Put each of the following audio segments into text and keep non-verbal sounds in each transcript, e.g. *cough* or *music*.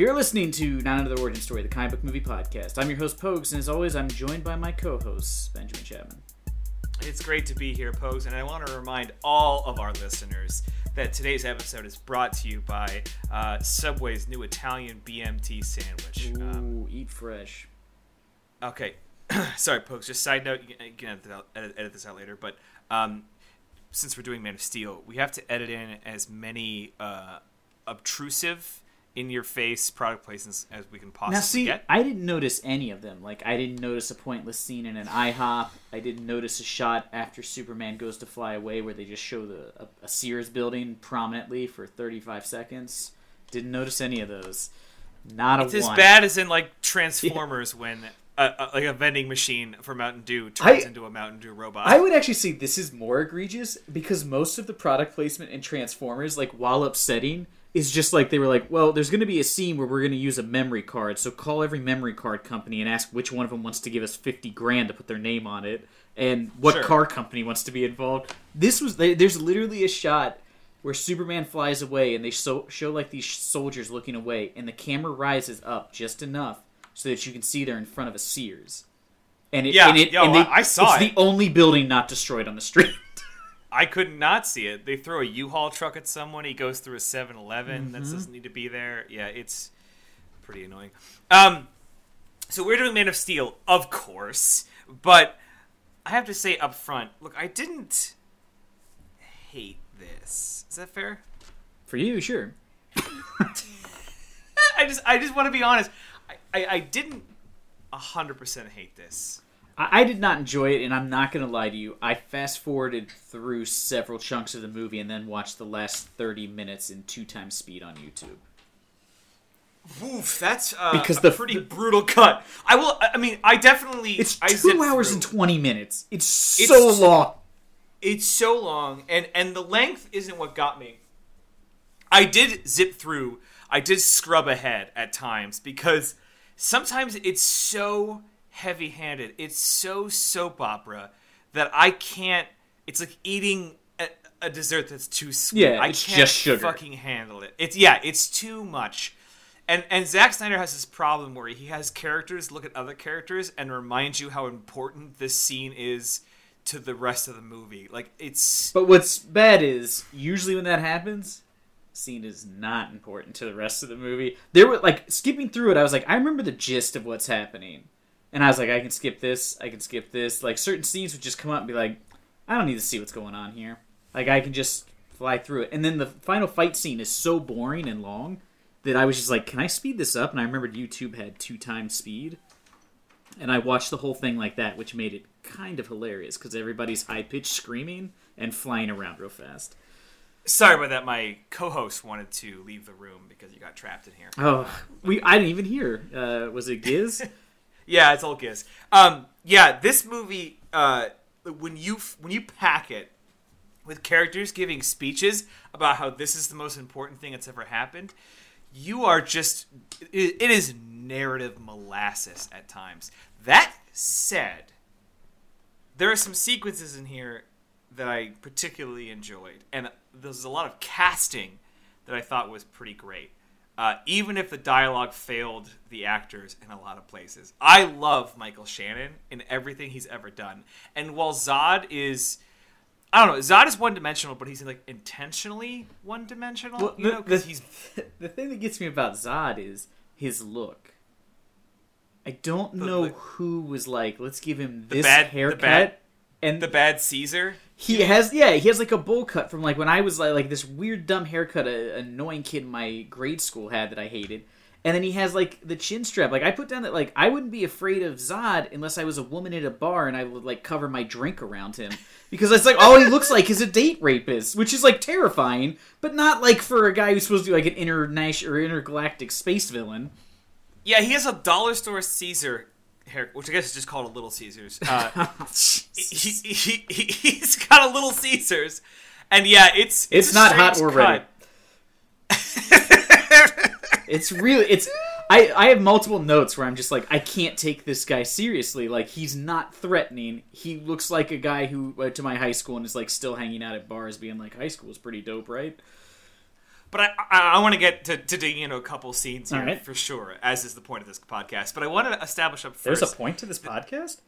You're listening to Not Another Origin Story, the comic book movie podcast. I'm your host, Pogues, and as always, I'm joined by my co-hosts, Benjamin Chapman. It's great to be here, Pogues, and I want to remind all of our listeners that today's episode is brought to you by uh, Subway's new Italian BMT sandwich. Ooh, eat fresh. Okay, *clears throat* sorry, Pogues. Just side note, you can, edit, this out, edit, edit this out later, but um, since we're doing Man of Steel, we have to edit in as many uh, obtrusive, in-your-face product placements as we can possibly Now, see, get. I didn't notice any of them. Like, I didn't notice a pointless scene in an IHOP. I didn't notice a shot after Superman goes to fly away where they just show the a, a Sears building prominently for 35 seconds. Didn't notice any of those. Not a It's as one. bad as in like *laughs* Transformers when a, a, like a vending machine for Mountain Dew turns I- into a Mountain Dew robot. I would actually say this is more egregious because most of the product placement in Transformers, like while upsetting, is just like they were like, well, there's going to be a scene where we're going to use a memory card, so call every memory card company and ask which one of them wants to give us fifty grand to put their name on it, and what Sure. car company wants to be involved. This was there's literally a shot where Superman flies away and they so, show like these soldiers looking away, and the camera rises up just enough so that you can see they're in front of a Sears. And it, Yeah, and it, yo, and they, I- saw it's it. the only building not destroyed on the street. *laughs* I could not see it. They throw a U-Haul truck at someone. He goes through a 7-Eleven Mm-hmm. that doesn't need to be there. Yeah, it's pretty annoying. Um, so we're doing Man of Steel, of course, but I have to say up front, look, I didn't hate this. Is that fair? For you, sure. *laughs* I just, I just want to be honest. I, I, I didn't hundred percent hate this. I, I did not enjoy it, and I'm not going to lie to you. I fast forwarded through several chunks of the movie and then watched the last 30 minutes in two times speed on YouTube. Oof, that's uh, Because a the- pretty brutal cut. I will. I I mean, I definitely. It's I two hours through. and 20 minutes. It's so It's- long. it's so long and and the length isn't what got me i did zip through i did scrub ahead at times because sometimes it's so heavy-handed it's so soap opera that i can't it's like eating a, a dessert that's too sweet Yeah, i can't just sugar. fucking handle it it's yeah it's too much and and Zack Snyder has this problem where he has characters look at other characters and remind you how important this scene is to the rest of the movie. Like it's But what's bad is, usually when that happens, scene is not important to the rest of the movie. There were, like, skipping through it, I was like, I remember the gist of what's happening. And I was like, I can skip this, I can skip this. Like, certain scenes would just come up and be like, I don't need to see what's going on here. Like, I can just fly through it. And then the final fight scene is so boring and long that I was just like, can I speed this up? And I remembered YouTube had two times speed. And I watched the whole thing like that, which made it kind of hilarious because everybody's high pitched screaming and flying around real fast. sorry about that. My co-host wanted to leave the room because you got trapped in here. Oh, we I didn't even hear. Uh, was it Giz? *laughs* Yeah, it's all giz. Um, yeah, this movie, uh, when you when you pack it with characters giving speeches about how this is the most important thing that's ever happened, you are just it, it is narrative molasses at times. That said, there are some sequences in here that I particularly enjoyed, and there's a lot of casting that I thought was pretty great. Uh, even if the dialogue failed the actors in a lot of places, I love Michael Shannon in everything he's ever done. And while Zod is, I don't know, Zod is one dimensional, but he's like intentionally one dimensional. Well, you the, know, because he's *laughs* the thing that gets me about Zod is his look. I don't know the- who was like, let's give him this bad- the haircut. bad- and the bad Caesar. He has, yeah, he has like a bowl cut from like when I was like, like this weird dumb haircut a annoying kid in my grade school had that I hated. And then he has like the chin strap. Like I put down that like I wouldn't be afraid of Zod unless I was a woman at a bar and I would like cover my drink around him because it's like all he looks like is a date rapist, which is like terrifying, but not like for a guy who's supposed to be like an international or intergalactic space villain. Yeah, he has a dollar store Caesar hair, which I guess is just called a Little Caesars. *laughs* Uh, he, he, he, he's got a Little Caesars, and yeah, it's It's a not hot or ready. *laughs* It's really it's I, I have multiple notes where I'm just like I can't take this guy seriously. Like he's not threatening. He looks like a guy who went to my high school and is like still hanging out at bars, being like, "High school is pretty dope, right?" But I, I, I want to get to, to digging into a couple scenes here right. for sure, as is the point of this podcast. But I want to establish up first. There's a point to this podcast.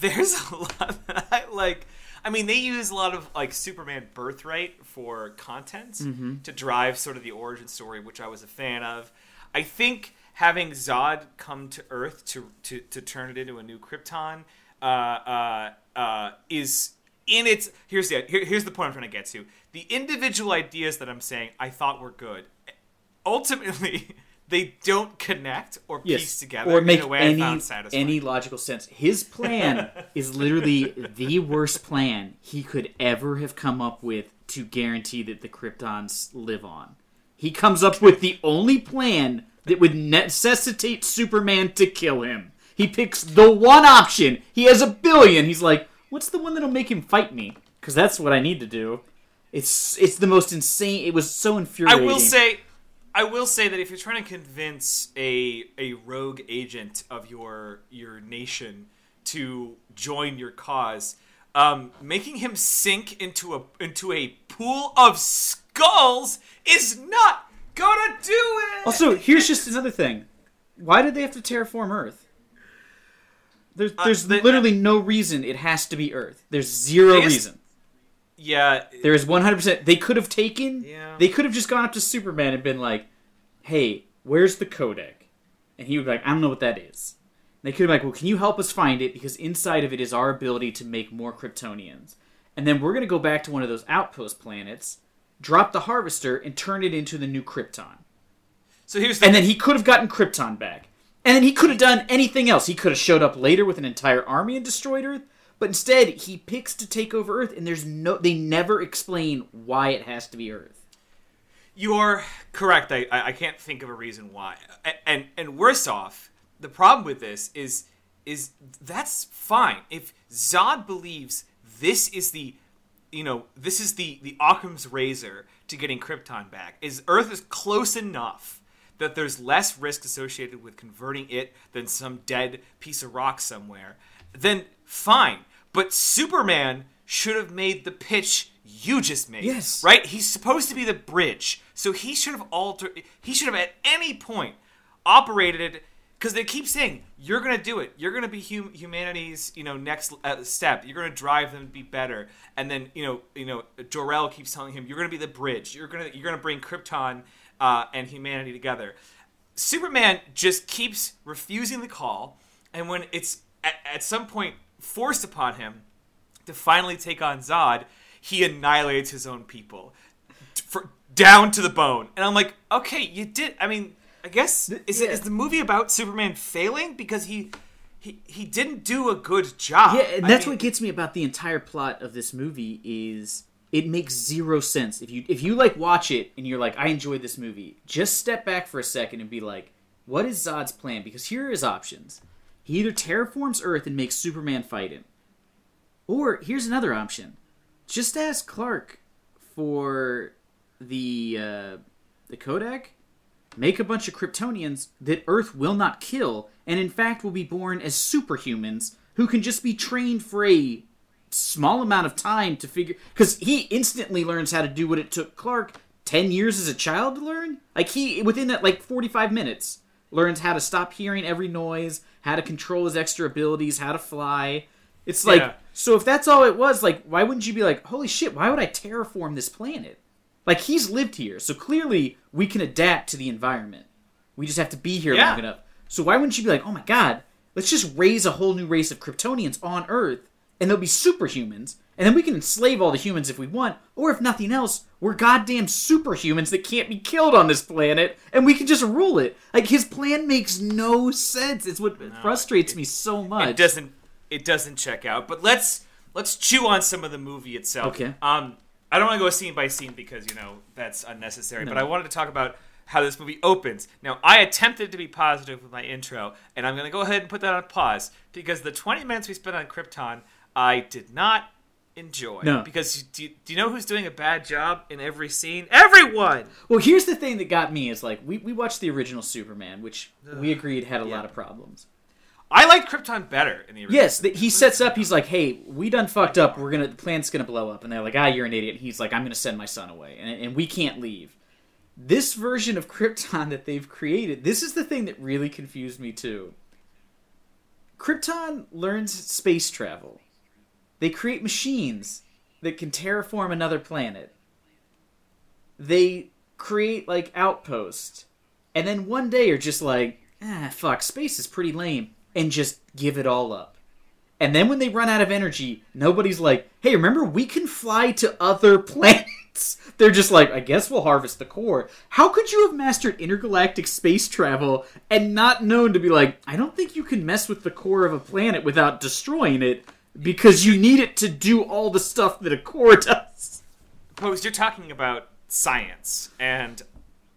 there's *laughs* a lot that I like. I mean, they use a lot of like Superman Birthright for content Mm-hmm. to drive sort of the origin story, which I was a fan of. I think having Zod come to Earth to to, to turn it into a new Krypton uh, uh, uh, is in its. Here's the here, here's the point I'm trying to get to. The individual ideas that I'm saying I thought were good. Ultimately, *laughs* they don't connect or piece together or make in a way any I found satisfying. any logical sense. His plan *laughs* is literally the worst plan he could ever have come up with to guarantee that the Kryptons live on. He comes up with the only plan that would necessitate Superman to kill him. He picks the one option. He has a billion. He's like, "What's the one that'll make him fight me?" Because that's what I need to do. It's it's the most insane. It was so infuriating. I will say, I will say that if you're trying to convince a a rogue agent of your your nation to join your cause, um, making him sink into a into a pool of skulls is not gonna do it. Also, here's just another thing. Why did they have to terraform Earth? There's, there's they- literally no reason it has to be Earth. There's zero reason. Yeah, There is 100%. They could have taken. Yeah. They could have just gone up to Superman and been like, "Hey, where's the codec?" And he would be like, "I don't know what that is." And they could be like, "Well, can you help us find it? Because inside of it is our ability to make more Kryptonians." And then we're gonna go back to one of those outpost planets, drop the harvester, and turn it into the new Krypton. so here's the And then he could have gotten Krypton back. And then he could have done anything else. He could have showed up later with an entire army and destroyed Earth. But instead, he picks to take over Earth, and there's no. They never explain why it has to be Earth. You are correct. I, I can't think of a reason why. And and worse off, the problem with this is is that's fine if Zod believes this is the you know this is the the Occam's razor to getting Krypton back. Is Earth is close enough that there's less risk associated with converting it than some dead piece of rock somewhere. Then fine, but Superman should have made the pitch you just made. Yes. Right? He's supposed to be the bridge. So he should have altered he should have at any point operated it. because they keep saying you're going to do it. You're going to be hum- humanity's, you know, next uh, step. You're going to drive them to be better. And then, you know, you know, Jor-El keeps telling him you're going to be the bridge. You're going to you're going to bring Krypton uh, and humanity together. Superman just keeps refusing the call, and when it's at, at some point forced upon him to finally take on Zod, he annihilates his own people for, down to the bone. And I'm like, okay, you did. I mean, I guess is yeah. is the movie about Superman failing because he he he didn't do a good job. Yeah, and I that's mean, what gets me about the entire plot of this movie is it makes zero sense. If you if you like watch it and you're like, I enjoyed this movie, just step back for a second and be like, what is Zod's plan? Because here are his options. He either terraforms Earth and makes Superman fight him. Or here's another option. Just ask Clark for the uh, the Kodak, make a bunch of Kryptonians that Earth will not kill, and in fact will be born as superhumans who can just be trained for a small amount of time to figure. Because he instantly learns how to do what it took Clark ten years as a child to learn. Like he within that like forty five minutes learns how to stop hearing every noise, how to control his extra abilities, how to fly. It's like Yeah. so if that's all it was, like why wouldn't you be like, holy shit, why would I terraform this planet? Like he's lived here, so clearly we can adapt to the environment. We just have to be here Yeah. long enough. So why wouldn't you be like, oh my god, let's just raise a whole new race of Kryptonians on Earth, and they'll be superhumans, and then we can enslave all the humans if we want, or if nothing else, we're goddamn superhumans that can't be killed on this planet, and we can just rule it. Like his plan makes no sense. It's what frustrates me so much. it doesn't it doesn't check out. But let's let's chew on some of the movie itself. Okay. Um, I don't want to go scene by scene because you know that's unnecessary. But I wanted to talk about how this movie opens. Now, I attempted to be positive with my intro, and I'm going to go ahead and put that on pause because the 20 minutes we spent on Krypton, I did not enjoy. No. Because do you, do you know who's doing a bad job in every scene? Everyone. Well, here's the thing that got me is like we, we watched the original Superman, which we agreed had a lot of problems. I liked Krypton better in the original. Yes, that he sets up. He's like, "Hey, we done fucked up. We're gonna the planet's gonna blow up." And they're like, "Ah, you're an idiot." He's like, "I'm gonna send my son away, and, and we can't leave." this version of Krypton *laughs* that they've created, this is the thing that really confused me too. Krypton learns space travel. They create machines that can terraform another planet. They create like outposts. And then one day are just like, ah, fuck, space is pretty lame. And just give it all up. And then when they run out of energy, nobody's like, hey, remember, we can fly to other *laughs* planets. They're just like, I guess we'll harvest the core. How could you have mastered intergalactic space travel and not known to be like, I don't think you can mess with the core of a planet without destroying it because you need it to do all the stuff that a core does? Pose, you're talking about science, and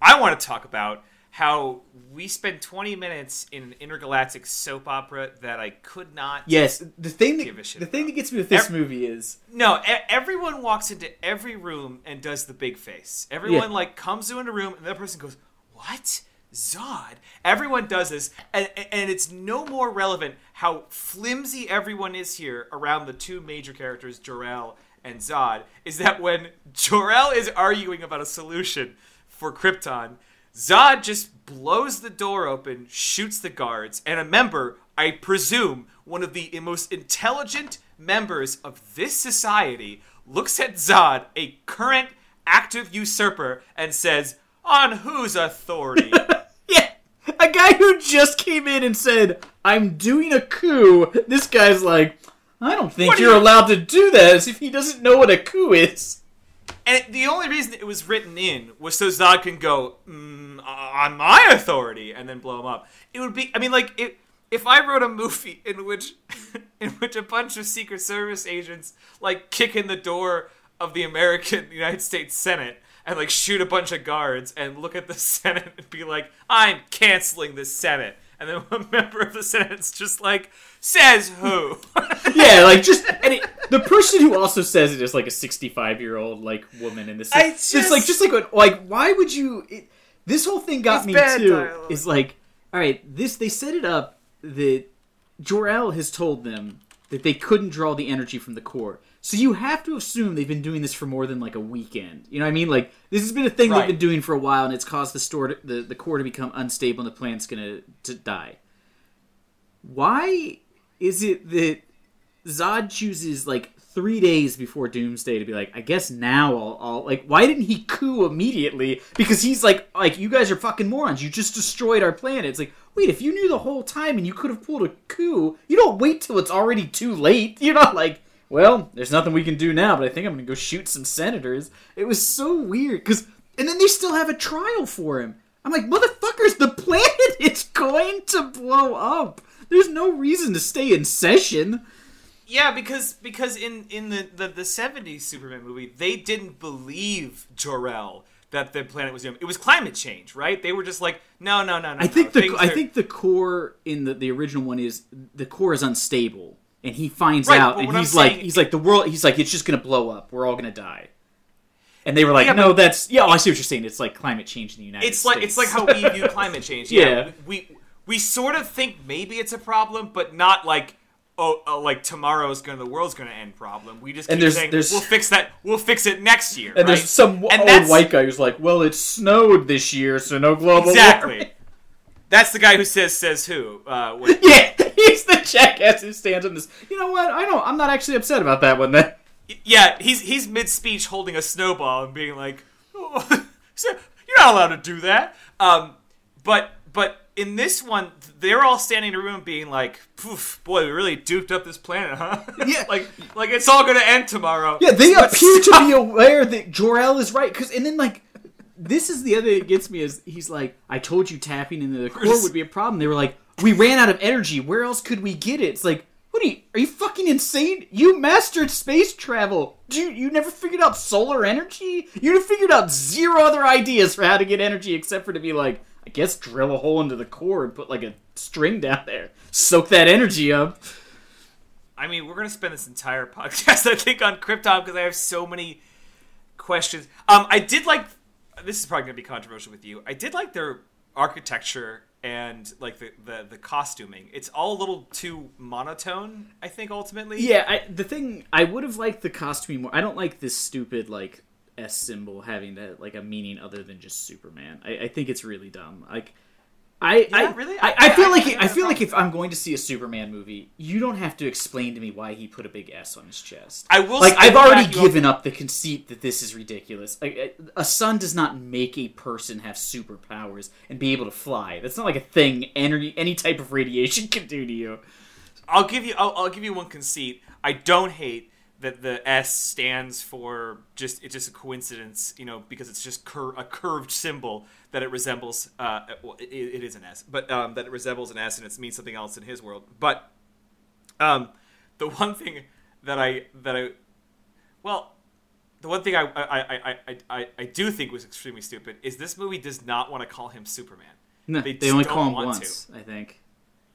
I want to talk about how we spent 20 minutes in an intergalactic soap opera that I could not. Yes, the thing Give a that shit the thing that gets me with this movie is No, e- everyone walks into every room and does the big face. Everyone Yeah. like comes into a room and the other person goes, "What? Zod?" Everyone does this, and and it's no more relevant how flimsy everyone is here around the two major characters, Jor-El and Zod. Is that when Jor-El is arguing about a solution for Krypton, Zod just blows the door open, shoots the guards, and a member, I presume, one of the most intelligent members of this society, looks at Zod, a current active usurper, and says, On whose authority? *laughs* a guy who just came in and said, "I'm doing a coup." This guy's like, "I don't think What you're you- allowed to do that," as if he doesn't know what a coup is. and it- the only reason it was written in was so Zod can go, mm, On my authority, and then blow him up. It would be, I mean, like, it, if I wrote a movie *laughs* in which, *laughs* in which a bunch of Secret Service agents like kick in the door of the American *laughs* United States Senate and like shoot a bunch of guards and look at the *laughs* Senate and be like, "I'm canceling the Senate," and then *laughs* one member of the Senate's just like, "Says who?" *laughs* Yeah, like just and it, the person who also says it is like a 65 year old like woman in this. I it's like just- just like what- like why would you? It, this whole thing got me bad too. dialogue. Is like, all right, this they set it up that Jor-El has told them that they couldn't draw the energy from the core. So you have to assume they've been doing this for more than like a weekend. You know what I mean? Like this has been a thing Right. they've been doing for a while, and it's caused the store to, the the core to become unstable, and the plant's gonna to die. Why is it that Zod chooses like three days before Doomsday to be like, I guess now I'll, I'll like. Why didn't he coup immediately? Because he's like, like you guys are fucking morons. You just destroyed our planet. It's like, wait, if you knew the whole time and you could have pulled a coup, you don't wait till it's already too late. *laughs* You're not like, well, there's nothing we can do now, but I think I'm gonna go shoot some senators. It was so weird because, and then they still have a trial for him. I'm like, motherfuckers, the *laughs* planet is going to blow up. There's no reason to stay in session. Yeah, because because in in the the, the 70s Superman movie, they didn't believe Jor-El that the planet was doomed. It was climate change, right? They were just like, no, no, no, no. I think no. the Things I are- think the core in the, the original one is the core is unstable, and he finds Right, out, and what I'm he's like saying- he's like the world. He's like it's just gonna blow up. We're all gonna die. And they were like, Yeah, no, that's yeah. oh, I see what you're saying. It's like climate change in the United it's States. like it's like how we view climate *laughs* change. Yeah, Yeah. we we sort of think maybe it's a problem, but not like. Oh, oh, like tomorrow's gonna the world's gonna end problem. We just keep And there's- saying there's- we'll fix that. We'll fix it next year. and right? there's some And old white guy who's like, well, it snowed this year, so no global warming. exactly. warming. That's the guy who says says who. Uh, when, *laughs* Yeah, *laughs* he's the jackass who stands on this. You know what? I don't. I'm not actually upset about that one. Then Yeah, he's he's mid speech holding a snowball and being like, oh, *laughs* "You're not allowed to do that." Um, but but in this one, they're all standing in a room being like, "Poof, boy, we really duped up this planet, huh?" *laughs* Yeah. like like it's all gonna end tomorrow. Yeah, they appear to be aware that Jor-El is right. Cause, and then, like, this is the other thing that gets me is he's like, I told you tapping into the core would be a problem. They were like, we ran out of energy. Where else could we get it? It's like, what are you? Are you fucking insane? You mastered space travel. You, you never figured out solar energy? You figured out zero other ideas for how to get energy except for to be like, I guess drill a hole into the core and put like a string down there, soak that energy up. I mean, we're gonna spend this entire *laughs* podcast, I think, on Krypton because I have so many questions. Um, I did like. This is probably gonna be controversial with you. I did like their architecture and like the the, the costuming. It's all a little too monotone. I think ultimately. Yeah, I, the thing I would have liked the costuming more. I don't like this stupid like S symbol having that like a meaning other than just Superman. I, I think it's really dumb. Like I, Yeah, I really? I, I feel I- I like I feel like if I'm going to see a Superman movie, you don't have to explain to me why he put a big S on his chest. I will like I've already back you up- given up the conceit that this is ridiculous. Like, a sun does not make a person have superpowers and be able to fly. That's not like a thing any any type of radiation *laughs* can do to you. I'll give you. I'll, I'll give you one conceit. I don't hate that the S stands for just. It's just a coincidence, you know, because it's just cur- a curved symbol that it resembles. Uh, well, it, it is an S, but um, that it resembles an S and it means something else in his world. But um, the one thing that I that I well. The one thing I I, I, I, I, do think was extremely stupid is this movie does not want to call him Superman. No, They they, only call him once, I think.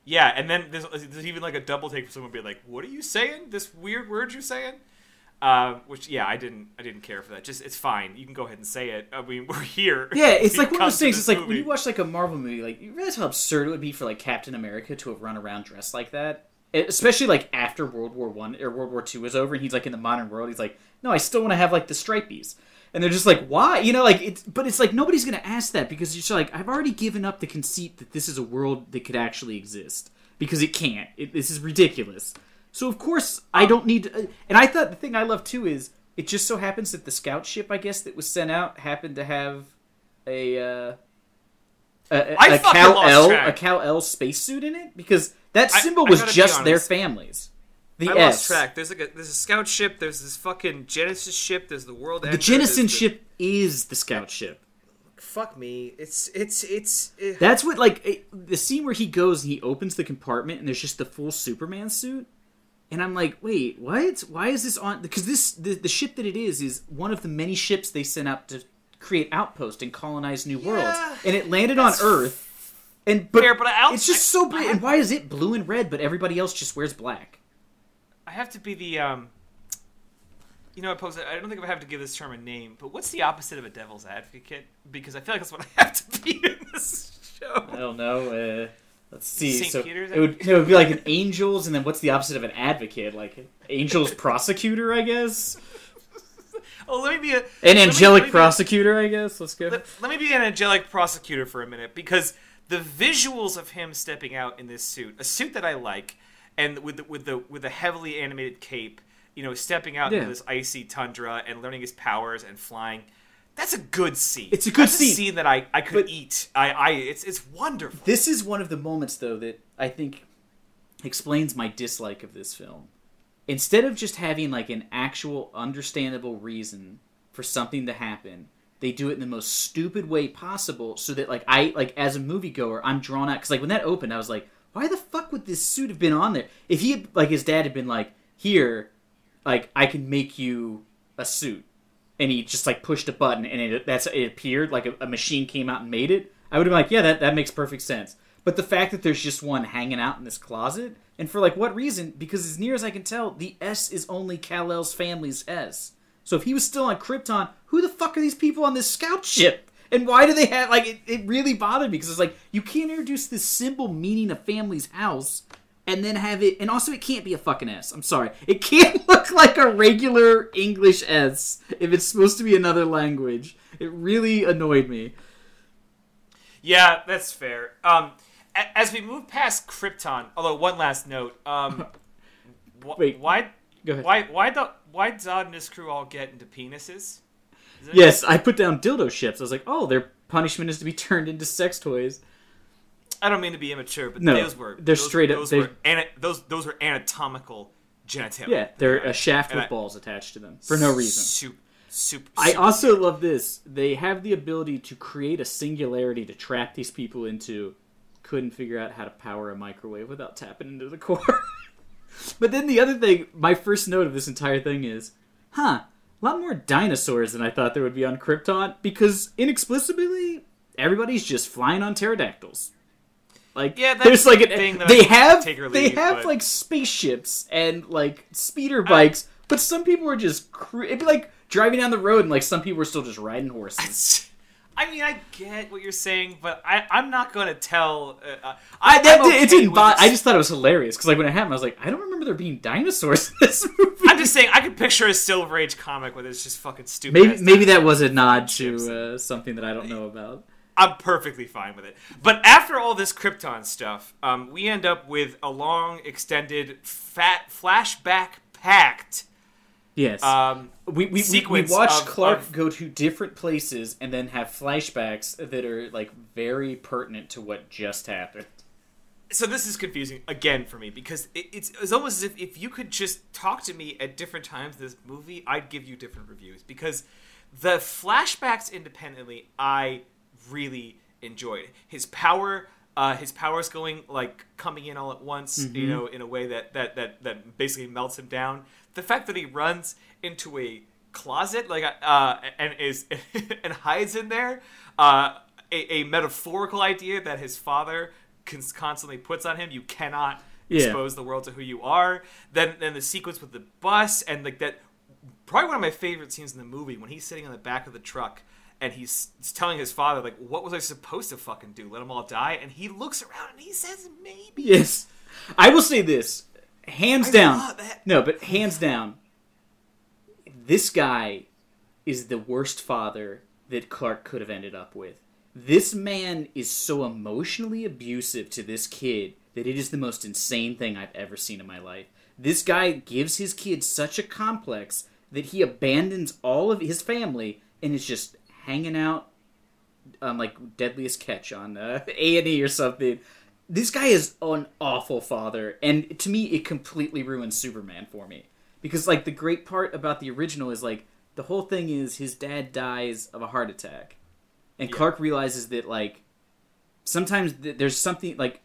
Yeah, and then there's, there's even like a double take for someone being like, "What are you saying? This weird word you're saying?" Um, which yeah, I didn't I didn't care for that. Just it's fine. You can go ahead and say it. I mean, *laughs* we're here. Yeah, it's like one of those things. It's like when you watch like a Marvel movie, like you realize how absurd it would be for like Captain America to have run around dressed like that, It- especially like after World War One or World War Two was over, and he's like in the modern world. He's like, no, I still want to have like the stripies, and they're just like, why? You know, like it's. But it's like nobody's gonna ask that because you're just like, I've already given up the conceit that this is a world that could actually exist because it can't. It, this is ridiculous. So of course I don't need. To, and I thought the thing I love too is it just so happens that the scout ship I guess that was sent out happened to have a uh, a, a, I a Kal-El a Kal-El spacesuit in it because that symbol I was gotta just their families. The I S. lost track. There's like a there's a scout ship. There's this fucking Genesis ship. There's the world. The Ender, Genesis there's the- ship is the scout ship. Fuck me. It's it's it's. eh. That's what like it, the scene where he goes and he opens the compartment and there's just the full Superman suit. And I'm like, wait, what? Why is this on? Because this the, the ship that it is is one of the many ships they sent out to create outposts and colonize new worlds, Yeah, and it landed on Earth. And but, fair, but I- it's just so bright. And why is it blue and red, but everybody else just wears black? I have to be the um. You know, I pose. I don't think I have to give this term a name, but what's the opposite of a devil's advocate? Because I feel like that's what I have to be in this show. I don't know. Uh, let's see. Saint so Peter's it would it would be like an angels, and then what's the opposite of an advocate? Like angels *laughs* prosecutor, I guess. Oh, let me be a An me- angelic me be- prosecutor, I guess. Let's go. Let, let me be an angelic prosecutor for a minute because the visuals of him stepping out in this suit, a suit that I like, and with the, with the with the heavily animated cape, you know, stepping out Yeah. into this icy tundra and learning his powers and flying. That's a good scene. It's a good That's scene. A scene that I, I could But- eat. I, I it's it's wonderful. This is one of the moments, though, that I think explains my dislike of this film. Instead of just having like an actual understandable reason for something to happen, they do it in the most stupid way possible, so that like I like as a moviegoer, I'm drawn out. Because like when that opened, I was like, why the fuck would this suit have been on there? If he had like his dad had been like, here, like I can make you a suit and he just like pushed a button and it that's it appeared like a, a machine came out and made it, I would have been like, yeah, that that makes perfect sense. But the fact that there's just one hanging out in this closet, and for like what reason? Because as near as I can tell, the S is only Kal El's family's S. So if he was still on Krypton, who the fuck are these people on this scout ship? And why do they have like it? It really bothered me because it's like you can't introduce this symbol meaning a family's house and then have it and also it can't be a fucking S. I'm sorry. It can't *laughs* look like a regular English S if it's supposed to be another language. It really annoyed me. Yeah, that's fair. Um, a- as we move past Krypton, although one last note. Um, *laughs* wh- Wait. why? Go ahead. Why? Why the? Why Zod and his crew all get into penises? Yes, I put down dildo ships. I was like, "Oh, their punishment is to be *laughs* turned into sex toys." I don't mean to be immature, but No, those were they're those, straight up- Those they- were ana- those those were anatomical genitalia. Yeah, they're a shaft And with I- balls attached to them for no reason. Super, super. I also love this. They have the ability to create a singularity to trap these people into. Couldn't figure out how to power a microwave without tapping into the core. *laughs* but then the other thing, my first note of this entire thing is, huh, a lot more dinosaurs than I thought there would be on Krypton because inexplicably everybody's just flying on pterodactyls. Like Yeah, that's there's like an, thing that they I have they leave, have but- like spaceships and like speeder bikes, but some people are just it'd be like driving down the road and like some people are still just riding horses. *laughs* I mean, I get what you're saying, but I, I'm not going to tell. Uh, uh, I, that, okay it didn't bother. I just thought it was hilarious because like when it happened, I was like, I don't remember there being dinosaurs in this *laughs* movie. I'm just saying, I could picture a Silver Age comic where it's just fucking stupid. maybe maybe that was a nod to uh, something that I don't know about. I'm perfectly fine with it. But after all this Krypton stuff, um, we end up with a long, extended, fat flashback packed. Yes. Um, we, we, we, we watch of- Clark of- go to different places and then have flashbacks that are like very pertinent to what just happened. so this is confusing again for me because it, it's, it's almost as if if you could just talk to me at different times in this movie, I'd give you different reviews because the flashbacks independently I really enjoyed. His power, uh, his powers going like coming in all at once, you know, in a way that that that that basically melts him down. The fact that he runs into a closet like uh and is *laughs* and hides in there uh a, a metaphorical idea that his father cons- constantly puts on him you cannot Yeah. expose the world to who you are then then the sequence with the bus and like that probably one of my favorite scenes in the movie when he's sitting on the back of the truck and he's, he's telling his father like what was i supposed to fucking do let them all die and he looks around and he says maybe Yes. I will say this. Hands I down. No, but hands down. This guy is the worst father that Clark could have ended up with. This man is so emotionally abusive to this kid that it is the most insane thing I've ever seen in my life. This guy gives his kid such a complex that he abandons all of his family and is just hanging out um, like Deadliest Catch on uh, *laughs* A and E or something. This guy is an awful father, and to me, it completely ruins Superman for me. Because like the great part about the original is like the whole thing is his dad dies of a heart attack, and Yeah. Clark realizes that like sometimes th- there's something like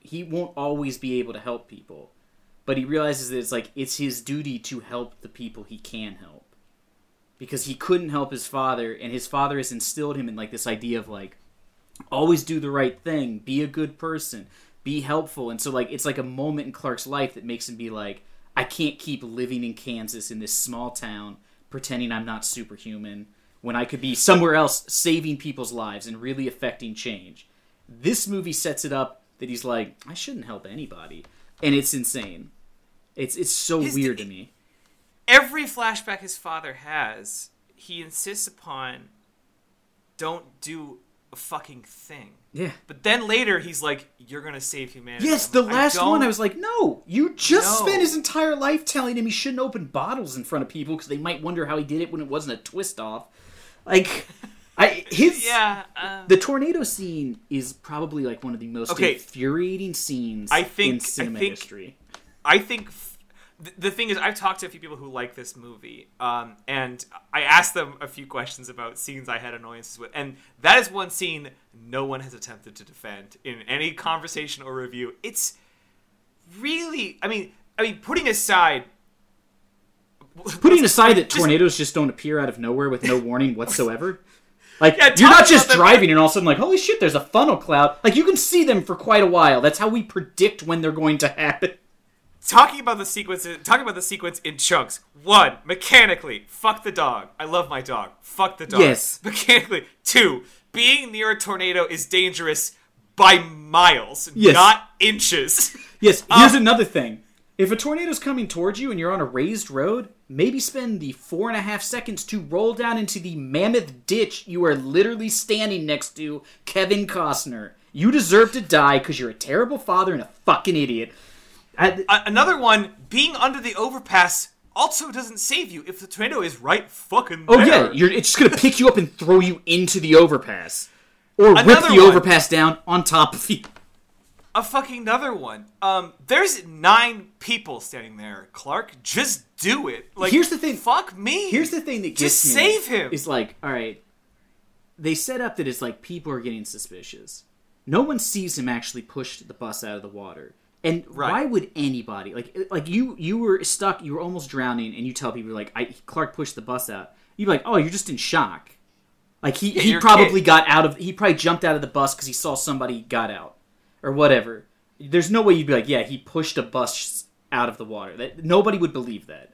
he won't always be able to help people, but he realizes that it's like it's his duty to help the people he can help because he couldn't help his father and his father has instilled him in like this idea of like always do the right thing be a good person be helpful. And so like it's like a moment in clark's life that makes him be like i can't keep living in kansas in this small town pretending i'm not superhuman when i could be somewhere else saving people's lives and really affecting change. This movie sets it up that he's like i shouldn't help anybody. And it's insane. It's it's so His- weird to me. every flashback his father has, he insists upon don't do a fucking thing. yeah But then later he's like, "You're gonna save humanity." Yes, the like, last one, I was like, no, you just No. spent his entire life telling him he shouldn't open bottles in front of people because they might wonder how he did it when it wasn't a twist off. Like, *laughs* I his yeah. Uh, the tornado scene is probably like one of the most Okay. infuriating scenes I think- in cinema I think- history. I think the thing is, I've talked to a few people who like this movie, um, and I asked them a few questions about scenes I had annoyances with, and that is one scene no one has attempted to defend in any conversation or review. It's really, I mean, I mean, putting aside. Putting aside that tornadoes just don't appear out of nowhere with no warning whatsoever. Like *laughs* Yeah, you're not just driving and all of a sudden like, holy shit, there's a funnel cloud. Like you can see them for quite a while. That's how we predict when they're going to happen. Talking about the sequence talking about the sequence in chunks one mechanically fuck the dog i love my dog fuck the dog Yes. mechanically two being near a tornado is dangerous by miles Yes. not inches *laughs* Yes, here's Uh, another thing. If a tornado's coming towards you and you're on a raised road, maybe spend the four and a half seconds to roll down into the mammoth ditch you are literally standing next to, Kevin Costner. You deserve to die because you're a terrible father and a fucking idiot. A- another one being under the overpass also doesn't save you if the tornado is right fucking oh there. yeah, you're, it's just gonna pick you up and throw you into the overpass, or rip the one. overpass down on top of you. a fucking another one um there's nine people standing there clark just do it like Here's the thing. fuck me Here's the thing that gets Just save him. Is like, all right, they set up that it's like people are getting suspicious. No one sees him actually push the bus out of the water. And Right. why would anybody like like you you were stuck, you were almost drowning, and you tell people like, I, Clark pushed the bus out. You'd be like, oh, you're just in shock. Like he he probably kid. got out of he probably jumped out of the bus because he saw somebody got out or whatever. There's no way you'd be like, yeah, he pushed a bus out of the water. That nobody would believe that.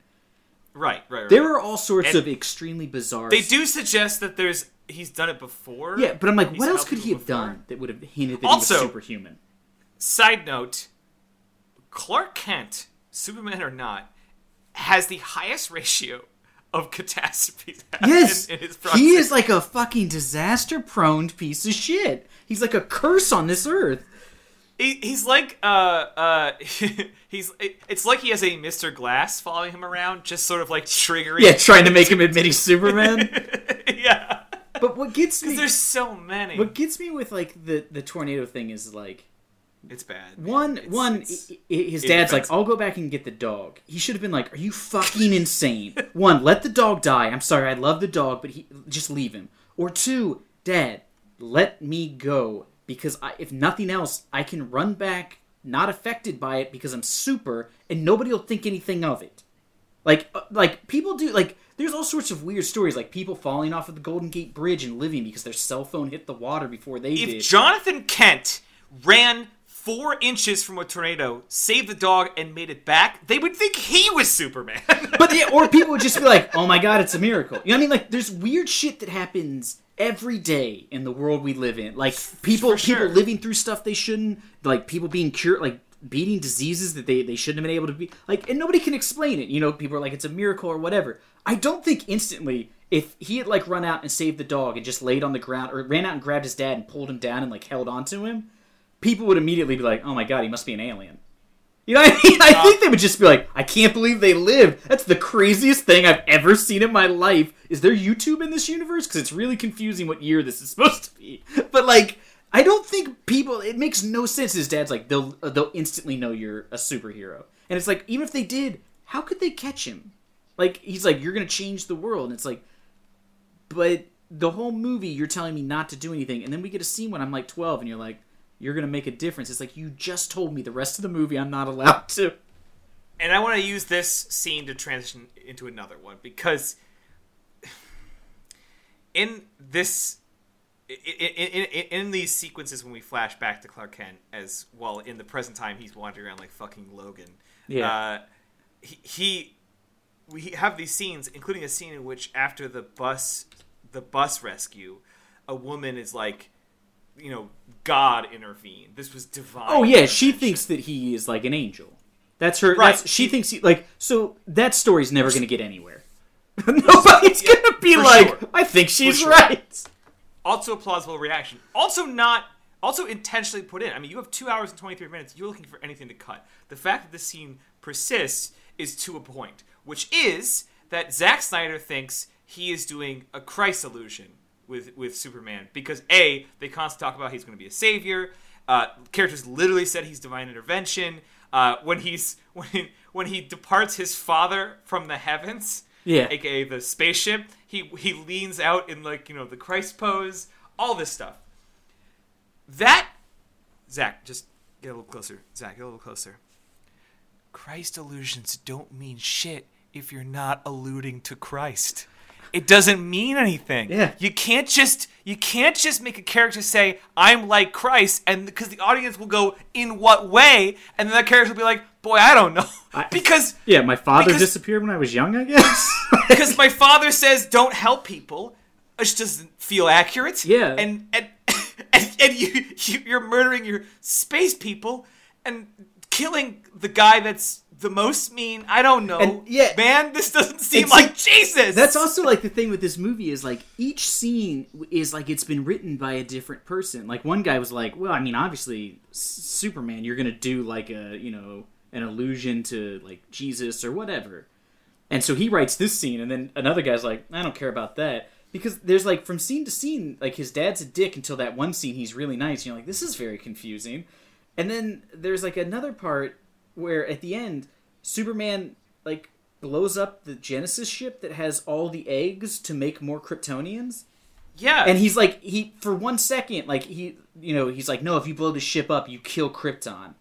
right right, right. There are all sorts And of extremely bizarre. They do suggest that there's he's done it before. Yeah, but I'm like, He's what else could he have before. done that would have hinted that Also- he was superhuman? Side note: Clark Kent, Superman or not, has the highest ratio of catastrophes. *laughs* Yes, in his he is like a fucking disaster-prone piece of shit. He's like a curse on this earth. He, he's like uh uh *laughs* he's it's like he has a Mr. Glass following him around, just sort of like triggering. Yeah, trying to make him admit he's Superman. *laughs* yeah. But what gets me, Because there's so many. what gets me with like the the tornado thing is like it's bad. man. one It's- one it's- his dad's like. I'll go back and get the dog. He should have been like, "Are you fucking insane?" *laughs* one, let the dog die. I'm sorry, I love the dog, but he just leave him. Or two, dad, let me go because I, if nothing else, I can run back not affected by it because I'm super and nobody will think anything of it. Like uh, like people do like there's all sorts of weird stories like people falling off of the Golden Gate Bridge and living because their cell phone hit the water before they if did. If Jonathan Kent ran four inches from a tornado, saved the dog, and made it back, they would think he was Superman. *laughs* But yeah, or people would just be like, "Oh my god, it's a miracle." You know what I mean? Like, there's weird shit that happens every day in the world we live in. Like people, sure. people living through stuff they shouldn't. Like people being cured, like beating diseases that they they shouldn't have been able to be. Like, and nobody can explain it. You know, people are like, "It's a miracle" or whatever. I don't think instantly. If he had like run out and saved the dog and just laid on the ground, or ran out and grabbed his dad and pulled him down and like held onto him, people would immediately be like, "Oh my god, he must be an alien." You know I mean? *laughs* I think they would just be like, I can't believe they lived. That's the craziest thing I've ever seen in my life. Is there YouTube in this universe? Because it's really confusing what year this is *laughs* supposed to be. But like, I don't think people. It makes no sense. His dad's like, they'll uh, they'll instantly know you're a superhero, and it's like, even if they did, how could they catch him? Like, he's like, you're gonna change the world, and it's like, but the whole movie, you're telling me not to do anything, and then we get a scene when I'm like 12, and you're like, you're gonna make a difference. It's like you just told me the rest of the movie I'm not allowed to. and I want to use this scene to transition into another one because in this in, in, in, in these sequences when we flash back to Clark Kent as well in the present time he's wandering around like fucking Logan Yeah. uh, he, he we have these scenes including a scene in which after the bus the bus rescue a woman is like you know God intervened this was divine Oh yeah, she thinks that he is like an angel. That's her. Right. That's, she thinks he like. So that story's never going to get anywhere. *laughs* Nobody's Yeah, going to be like, sure. I think she's sure. right. also a plausible reaction. Also not also intentionally put in. I mean, you have two hours and twenty three minutes. You're looking for anything to cut. The fact that this scene persists is to a point, which is that Zack Snyder thinks he is doing a Christ illusion with with Superman because a they constantly talk about he's going to be a savior. Uh, characters literally said he's divine intervention. Uh, when he's *laughs* when when he departs his father from the heavens, Yeah. aka the spaceship. He he leans out in like you know the Christ pose, all this stuff. That Zack, just get a little closer. Zack, get a little closer. Christ illusions don't mean shit if you're not alluding to Christ. It doesn't mean anything. Yeah. You can't just you can't just make a character say I'm like Christ and because the audience will go in what way and then that character will be like, "Boy, I don't know." I- *laughs* because Yeah, my father Because- disappeared when I was young. I guess. *laughs* because my father says don't help people, which doesn't feel accurate. Yeah. and and *laughs* and, and you, you you're murdering your space people and killing the guy that's the most mean. I don't know. And, yeah. man, this doesn't seem like Jesus. That's also like the thing with this movie is like each scene is like it's been written by a different person. Like one guy was like, "Well, I mean, obviously, Superman, you're gonna do like a you know an allusion to like Jesus or whatever," and so he writes this scene, and then another guy's like, "I don't care about that." Because there's like from scene to scene, like his dad's a dick until that one scene he's really nice. And you're like, this is very confusing. And then there's like another part where at the end, Superman like blows up the Genesis ship that has all the eggs to make more Kryptonians. yeah. And he's like, he for one second, like he, you know, he's like, no, if you blow the ship up, you kill Krypton.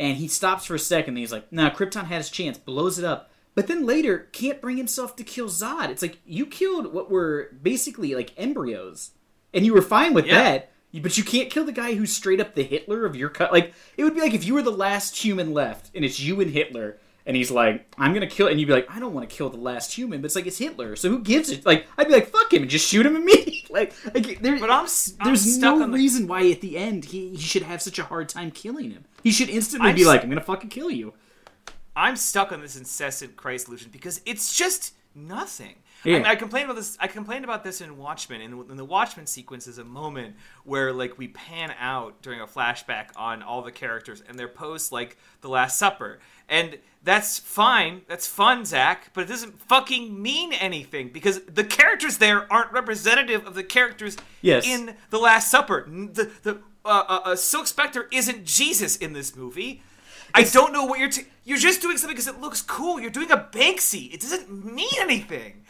And he stops for a second. And he's like, nah, Krypton had his chance, blows it up. But then later, can't bring himself to kill Zod. It's like you killed what were basically like embryos, and you were fine with Yeah. that. But you can't kill the guy who's straight up the Hitler of your cut. Like it would be like if you were the last human left, and it's you and Hitler, and he's like, "I'm gonna kill," and you'd be like, "I don't want to kill the last human," but it's like it's Hitler, so who gives it? Like, I'd be like, "Fuck him," and just shoot him *laughs* immediately. like, like there, But I'm, I'm there's no on the, reason why at the end he, he should have such a hard time killing him. He should instantly I'm be s- like, "I'm gonna fucking kill you." I'm stuck on this incessant Christ illusion because it's just nothing. Yeah. I, mean, I complained about this. I complained about this in Watchmen, and in the Watchmen sequence is a moment where like we pan out during a flashback on all the characters and they're post like the Last Supper, and that's fine. That's fun, Zack, but it doesn't fucking mean anything because the characters there aren't representative of the characters Yes. in the Last Supper. The the uh, uh, uh, Silk Spectre isn't Jesus in this movie. I don't know what you're. T- you're just doing something because it looks cool. You're doing a Banksy. It doesn't mean anything.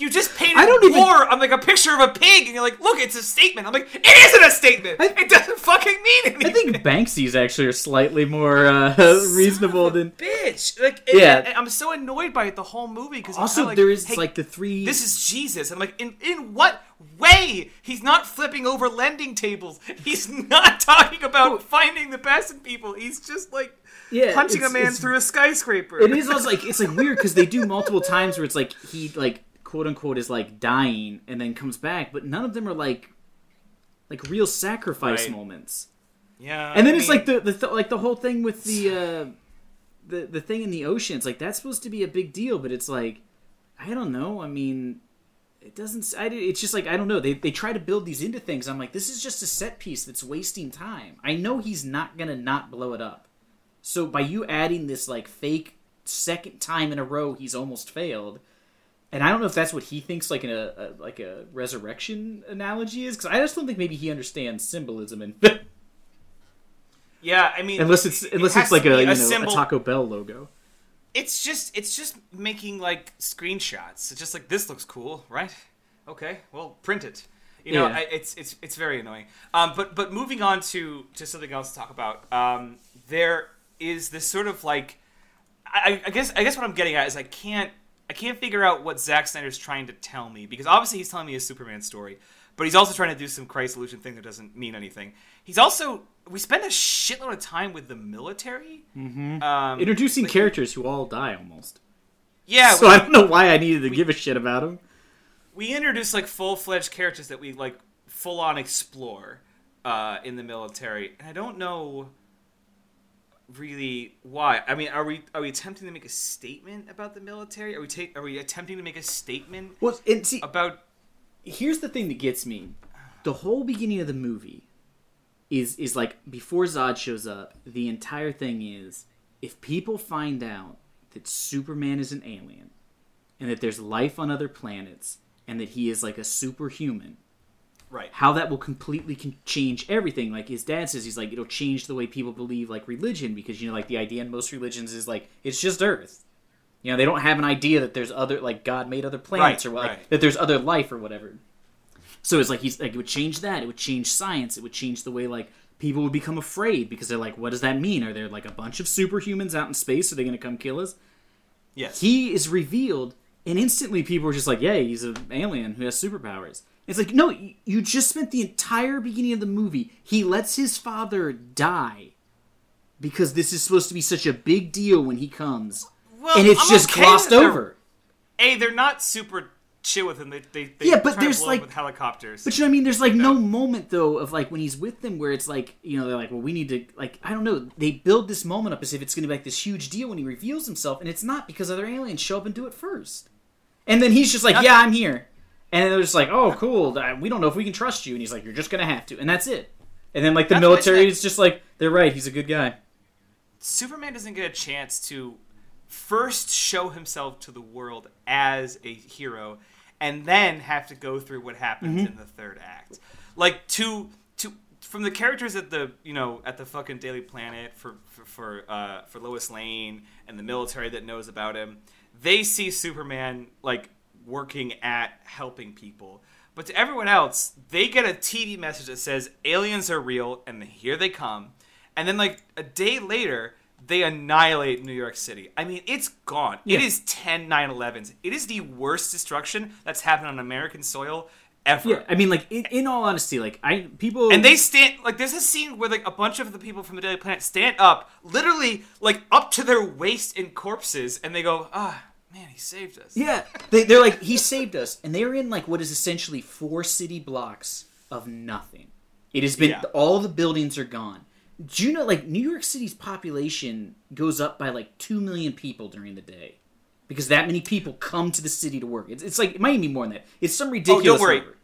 You just painted I don't even- war on like a picture of a pig, and you're like, "Look, it's a statement." I'm like, "It isn't a statement. it doesn't fucking mean anything." I think Banksy's actually are slightly more uh, reasonable Son of a than. bitch. Like, Yeah. and- and I'm so annoyed by it the whole movie because Also, like, there is hey, like the three. this is Jesus. And I'm like, in in what way? He's not flipping over lending tables. *laughs* He's not talking about finding the best people. He's just like Yeah, punching a man through a skyscraper. it is also like it's like weird because they do multiple times where it's like he like quote unquote is like dying and then comes back, but none of them are like like real sacrifice Right. moments. Yeah. And then I it's mean, like the the th- like the whole thing with the uh the the thing in the ocean. It's like that's supposed to be a big deal, but it's like I don't know. I mean, it doesn't. I, it's just like I don't know. They they try to build these into things. I'm like, this is just a set piece that's wasting time. I know he's not gonna not blow it up. So by you adding this like fake second time in a row, he's almost failed. And I don't know if that's what he thinks like in a, a like a resurrection analogy is, because I just don't think maybe he understands symbolism and *laughs* yeah. I mean, unless it's it unless has it's like a be you know symbol. a Taco Bell logo. It's just it's just making like screenshots. It's just like this looks cool, right? Okay, well, print it. You know, Yeah. I, it's it's it's very annoying. Um, but but moving on to to something else to talk about. Um, there is this sort of like, I, I guess I guess what I'm getting at is I can't I can't figure out what Zack Snyder's trying to tell me because obviously he's telling me a Superman story, but he's also trying to do some Christ illusion thing that doesn't mean anything. He's also we spend a shitload of time with the military. Mm-hmm. Um, Introducing characters who all die almost. yeah, So I don't know why I needed to give a shit about them. we introduce like full fledged characters that we like full on explore uh, in the military, and I don't know really why. I mean, are we are we attempting to make a statement about the military? Are we ta- are we attempting to make a statement Well, and see, about? here's the thing that gets me: the whole beginning of the movie is is like before Zod shows up. The entire thing is if people find out that Superman is an alien and that there's life on other planets and that he is like a superhuman, Right. how that will completely con- change everything. Like his dad says, he's like it'll change the way people believe like religion because you know like the idea in most religions is like it's just Earth. You know they don't have an idea that there's other like God made other planets Right, or like right. that there's other life or whatever. So it's like he's like it would change that. It would change science. It would change the way like people would become afraid because they're like, what does that mean? Are there like a bunch of superhumans out in space? Are they going to come kill us? Yes. he is revealed, and instantly people are just like, "Yeah, he's an alien who has superpowers." It's like, no, you- just spent the entire beginning of the movie. He lets his father die because this is supposed to be such a big deal when he comes, well, and it's I'm just okay glossed over. A, they're not super chill with him. They, they, they Yeah, but there's, like- with helicopters. But you know what I mean? There's like no moment though of like when he's with them where it's like you know they're like, well, we need to like I don't know. They build this moment up as if it's going to be like this huge deal when he reveals himself, and it's not because other aliens show up and do it first. And then he's just like, yeah, I'm here, and they're just like, oh, cool. We don't know if we can trust you, and he's like, you're just gonna have to, and that's it. And then like the mention military is just like, they're right. He's a good guy. Superman doesn't get a chance to first show himself to the world as a hero and then have to go through what happens in the third act. Like to to from the characters at the you know at the fucking Daily Planet for for for, uh, for Lois Lane and the military that knows about him, they see Superman like working at helping people. But to everyone else, they get a TV message that says aliens are real and here they come. And then like a day later, they annihilate New York City. I mean, it's gone. It Yeah. is 10 9/11s. It is the worst destruction that's happened on American soil ever. Yeah, I mean, like in, in all honesty, like I people And they stand like there's a scene where like a bunch of the people from the Daily Planet stand up, literally like up to their waist in corpses, and they go, "Ah, man, he saved us." Yeah, they, they're like he saved us, and they're in like what is essentially four city blocks of nothing. It has been Yeah. all the buildings are gone. Do you know like New York City's population goes up by like two million people during the day because that many people come to the city to work. It's, it's like it might even be more than that. It's some ridiculous. Oh, worry. number.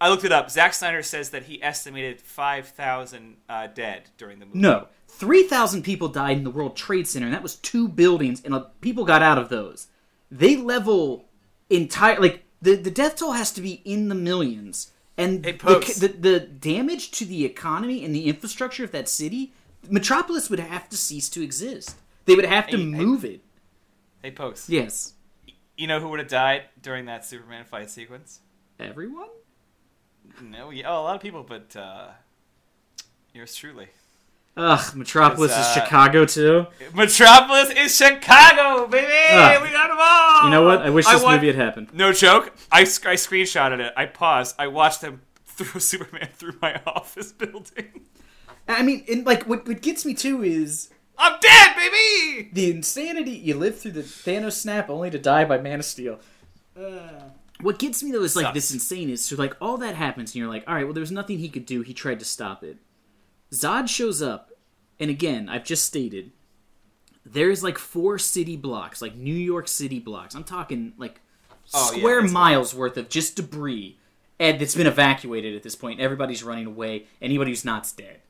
I looked it up. Zack Snyder says that he estimated five thousand uh, dead during the movie. No, three thousand people died in the World Trade Center, and that was two buildings, and uh, people got out of those. They level entire like the the death toll has to be in the millions, and Hey, the, the the damage to the economy and the infrastructure of that city, Metropolis would have to cease to exist. They would have to Hey, hey. move it. Hey, Pokes. Yes, You know who would have died during that Superman fight sequence? everyone. No, yeah, oh, a lot of people, but uh, yours truly. Ugh, Metropolis It's, is uh, Chicago too. Metropolis is Chicago, baby. Ah. we got them all. You know what? I wish this want- movie had happened. No joke. I, sc- I screenshotted it. I paused. I watched them throw *laughs* Superman through my *laughs* office building. I mean, and like what what gets me too is I'm dead, baby. the insanity you live through the Thanos snap only to die by Man of Steel. what gets me though is like Sucks. this insane is so like all that happens and you're like, all right, well there was nothing he could do. He tried to stop it. Zod shows up, and again, I've just stated there's like four city blocks, like New York City blocks. I'm talking like Oh, square it's- miles worth of just debris, and that's been evacuated at this point. Everybody's running away. Anybody who's not's dead.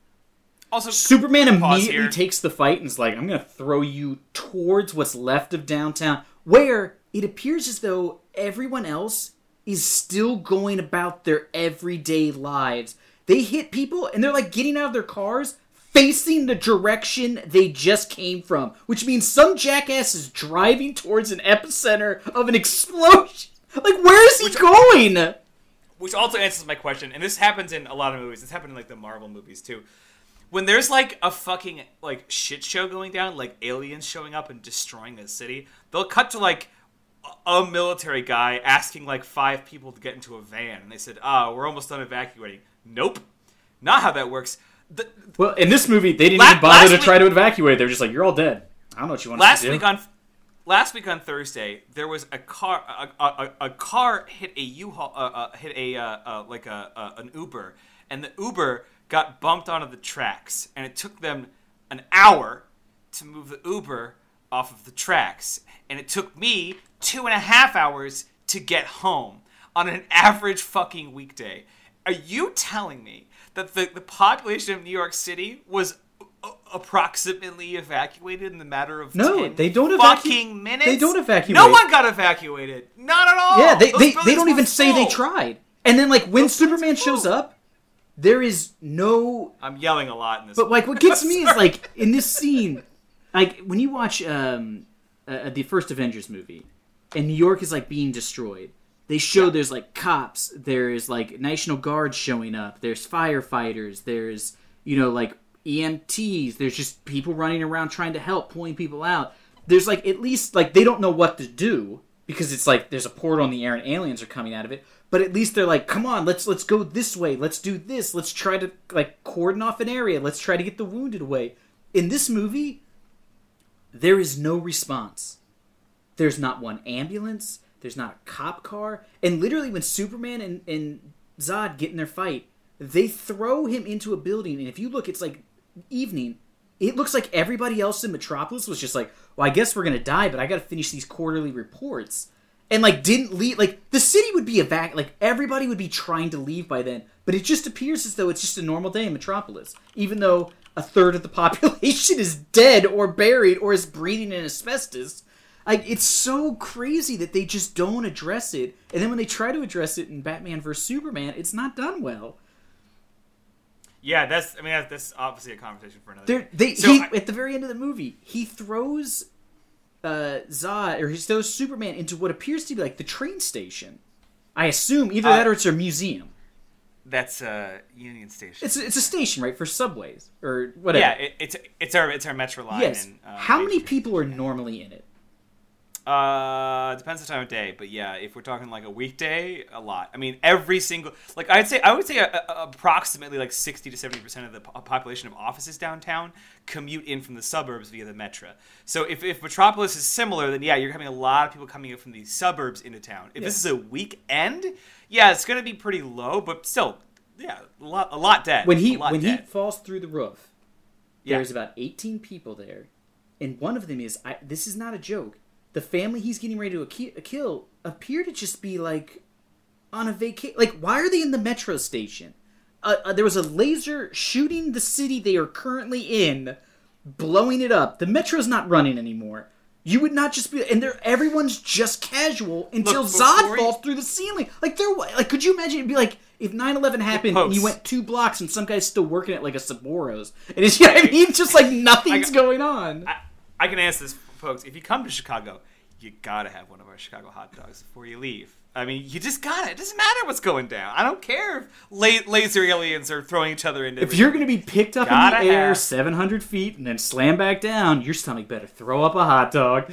Also, Superman immediately here. takes the fight and is like, I'm going to throw you towards what's left of downtown, where it appears as though everyone else is still going about their everyday lives. They hit people and they're like getting out of their cars facing the direction they just came from, which means some jackass is driving towards an epicenter of an explosion. *laughs* Like, where is he going? which also answers my question, and this happens in a lot of movies. This happened in like the Marvel movies too. When there's like a fucking like shit show going down, like aliens showing up and destroying a city, they'll cut to like a- a military guy asking like five people to get into a van, and they said, "Ah, we're almost done evacuating." Nope, not how that works. The, Well, in this movie, they didn't La- even bother to week- try to evacuate. They're just like, you're all dead. I don't know what you want last to do. week on last week on Thursday, there was a car a, a, a, car hit a U-Haul uh, uh, hit a uh, uh, like a uh, an Uber, and the Uber got bumped onto the tracks, and it took them an hour to move the Uber off of the tracks, and it took me two and a half hours to get home on an *laughs* average fucking weekday. Are you telling me that the, the population of New York City was approximately evacuated in the matter of No, 10 they don't evacu- fucking minutes? they don't evacuate. No one got evacuated. Not at all. Yeah, they, Those they, they don't even say they tried. And then, like, when Those Superman shows up, there is no. I'm yelling a lot in this. But, like, what gets me is, *laughs* like, in this scene, like, when you watch um, uh, the first Avengers movie, and New York is, like, being destroyed, they show there's, like, cops, there's, like, National Guard showing up, there's firefighters, there's, you know, like, EMTs, there's just people running around trying to help, pulling people out. There's, like, at least, like, they don't know what to do because it's like there's a portal in the air and aliens are coming out of it but at least they're like come on let's let's go this way let's do this let's try to like cordon off an area let's try to get the wounded away. In this movie there is no response. There's not one ambulance there's not a cop car. And literally when superman and, and zod get in their fight they throw him into a building. And if you look it's like evening. It looks like everybody else in metropolis was just like well i guess we're gonna die but i gotta finish these quarterly reports. And like didn't leave like the city would be evac like everybody would be trying to leave by then. But it just appears as though it's just a normal day in metropolis even though a third of the *laughs* population is dead or buried or is breathing in asbestos like it's so crazy that they just don't address it and then when they try to address it in batman vs superman it's not done well yeah, that's. I mean, that's, that's obviously a conversation for another. They're, day. they So he, I- at the very end of the movie, he throws uh, Zod or he throws Superman into what appears to be like the train station. I assume either Uh, that or it's a museum. that's uh, Union Station. It's it's a station, right, for subways or whatever. yeah, it, it's it's our it's our Metro line. yes. And, uh, How many people are normally in it? Uh, depends the time of day, but yeah, if we're talking like a weekday, a lot. I mean, every single like I'd say I would say a, a, approximately like sixty to seventy percent of the po- population of offices downtown commute in from the suburbs via the metro. So if if Metropolis is similar, then yeah, you're having a lot of people coming in from the suburbs into town. If this is a weekend, yeah, it's gonna be pretty low, but still, yeah, a lot a lot dead. When he when dead. he falls through the roof, Yeah. there's about 18 people there, and one of them is I, this is not a joke. The family he's getting ready to ki- kill appear to just be like on a vacation. Like, why are they in the metro station? Uh, uh, there was a laser shooting the city they are currently in, blowing it up. The metro's not running anymore. You would not just be, and they're everyone's just casual until Look, Zod falls through the ceiling. Like they're like, could you imagine? It'd be like if 9-11 happened and you went two blocks and some guy's still working at like a Sbarro's, *laughs* and it's you know what I mean, just like nothing's I going on. I, I can answer this, folks. If you come to Chicago, you gotta have one of our Chicago hot dogs before you leave. I mean, you just gotta. It doesn't matter what's going down. I don't care if la- laser aliens are throwing each other into. if you're gonna be picked up in Gotta the air have- 700 feet and then slam back down, your stomach better throw up a hot dog.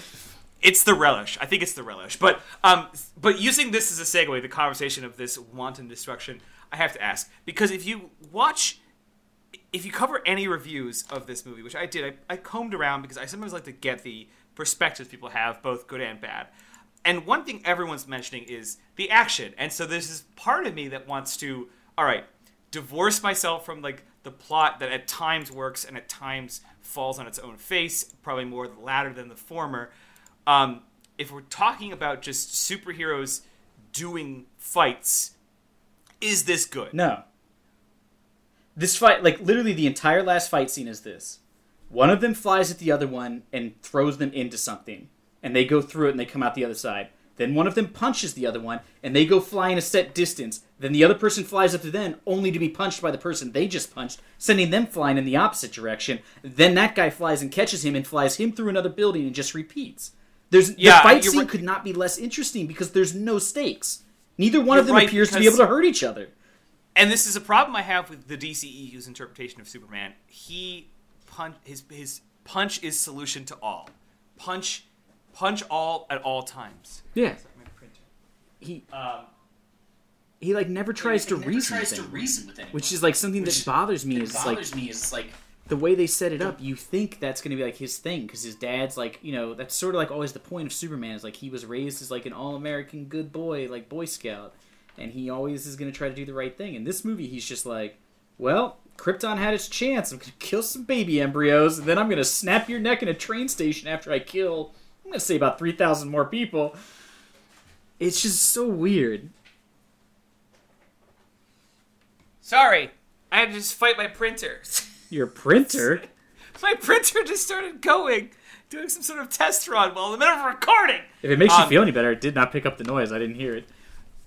it's the relish. I think it's the relish. But um, but using this as a segue, the conversation of this wanton destruction, I have to ask because if you watch, if you cover any reviews of this movie, which I did, I, I combed around because I sometimes like to get the perspectives people have, both good and bad. And one thing everyone's mentioning is the action, and so this is part of me that wants to, all right, divorce myself from like the plot that at times works and at times falls on its own face, probably more the latter than the former. Um, if we're talking about just superheroes doing fights, is this good? No. This fight, like literally the entire last fight scene is this. One of them flies at the other one and throws them into something. And they go through it and they come out the other side. Then one of them punches the other one and they go flying a set distance. Then the other person flies up to them only to be punched by the person they just punched, sending them flying in the opposite direction. Then that guy flies and catches him and flies him through another building and just repeats. There's Yeah, the fight scene right. could not be less interesting because there's no stakes. Neither one of You're them right, appears to be able to hurt each other. And this is a problem I have with the DCEU's interpretation of Superman. He punch his his punch is solution to all. Punch punch all at all times. Yeah. He Um, he like never tries to never reason tries with to reason with anyone. which is like something that bothers me. Is bothers like me is like the way they set it up. You think that's gonna be like his thing because his dad's like you know that's sort of like always the point of Superman is like he was raised as like an all American good boy like Boy Scout, and he always is gonna try to do the right thing. In this movie, he's just like, well. Krypton had its chance. I'm gonna kill some baby embryos, and then I'm gonna snap your neck in a train station after I kill. I'm gonna say about three thousand more people. It's just so weird. sorry, I had to just fight my printer. *laughs* Your printer. my printer just started going, doing some sort of test run while in the middle of recording. If it makes you Um, feel any better, it did not pick up the noise. I didn't hear it.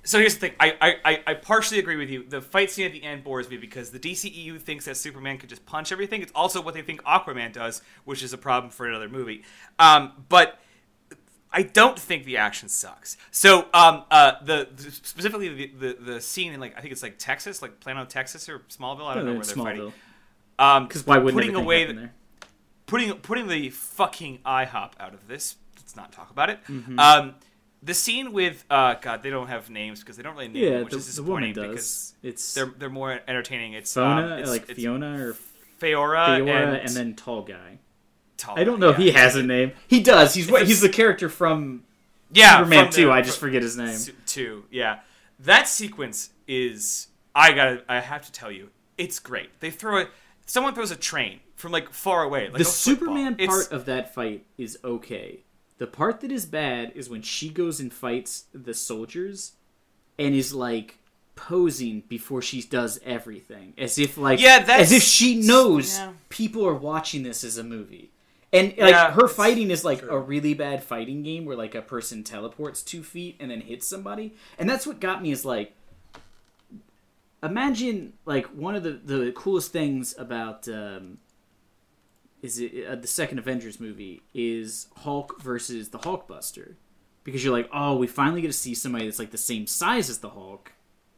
So here's the thing. I, I, I, partially agree with you. The fight scene at the end bores me because the DCEU thinks that Superman could just punch everything. It's also what they think Aquaman does, which is a problem for another movie. Um, but I don't think the action sucks. So um, uh, the, the specifically the, the the scene in like I think it's like Texas, like Plano, Texas, or Smallville. I don't know where they're fighting. Because Um, why wouldn't putting away the, there? putting putting the fucking IHOP out of this. Let's not talk about it. Mm-hmm. Um, the scene with uh, God, they don't have names because they don't really name Yeah, them, which the, is the woman disappointing does. because It's they're they're more entertaining. It's Fiona, um, it's, like it's Fiona or Faora, and, and, then tall guy. Tall I don't know if he has a name. He does. He's? It's- He's the character from yeah, Superman from Two. I just forget his name. Two, yeah. That sequence is I gotta I have to tell you, it's great. They throw it. Someone throws a train from like far away. Like the. Superman part of that fight is okay. The part that is bad is when she goes and fights the soldiers and is like posing before she does everything as if like Yeah, that's- as if she knows yeah. people are watching this as a movie and like Yeah, her fighting is like true. a really bad fighting game where like a person teleports two feet and then hits somebody and that's what got me is like imagine like one of the the coolest things about um is it uh, the second Avengers movie is Hulk versus the Hulkbuster because you're like oh we finally get to see somebody that's like the same size as the Hulk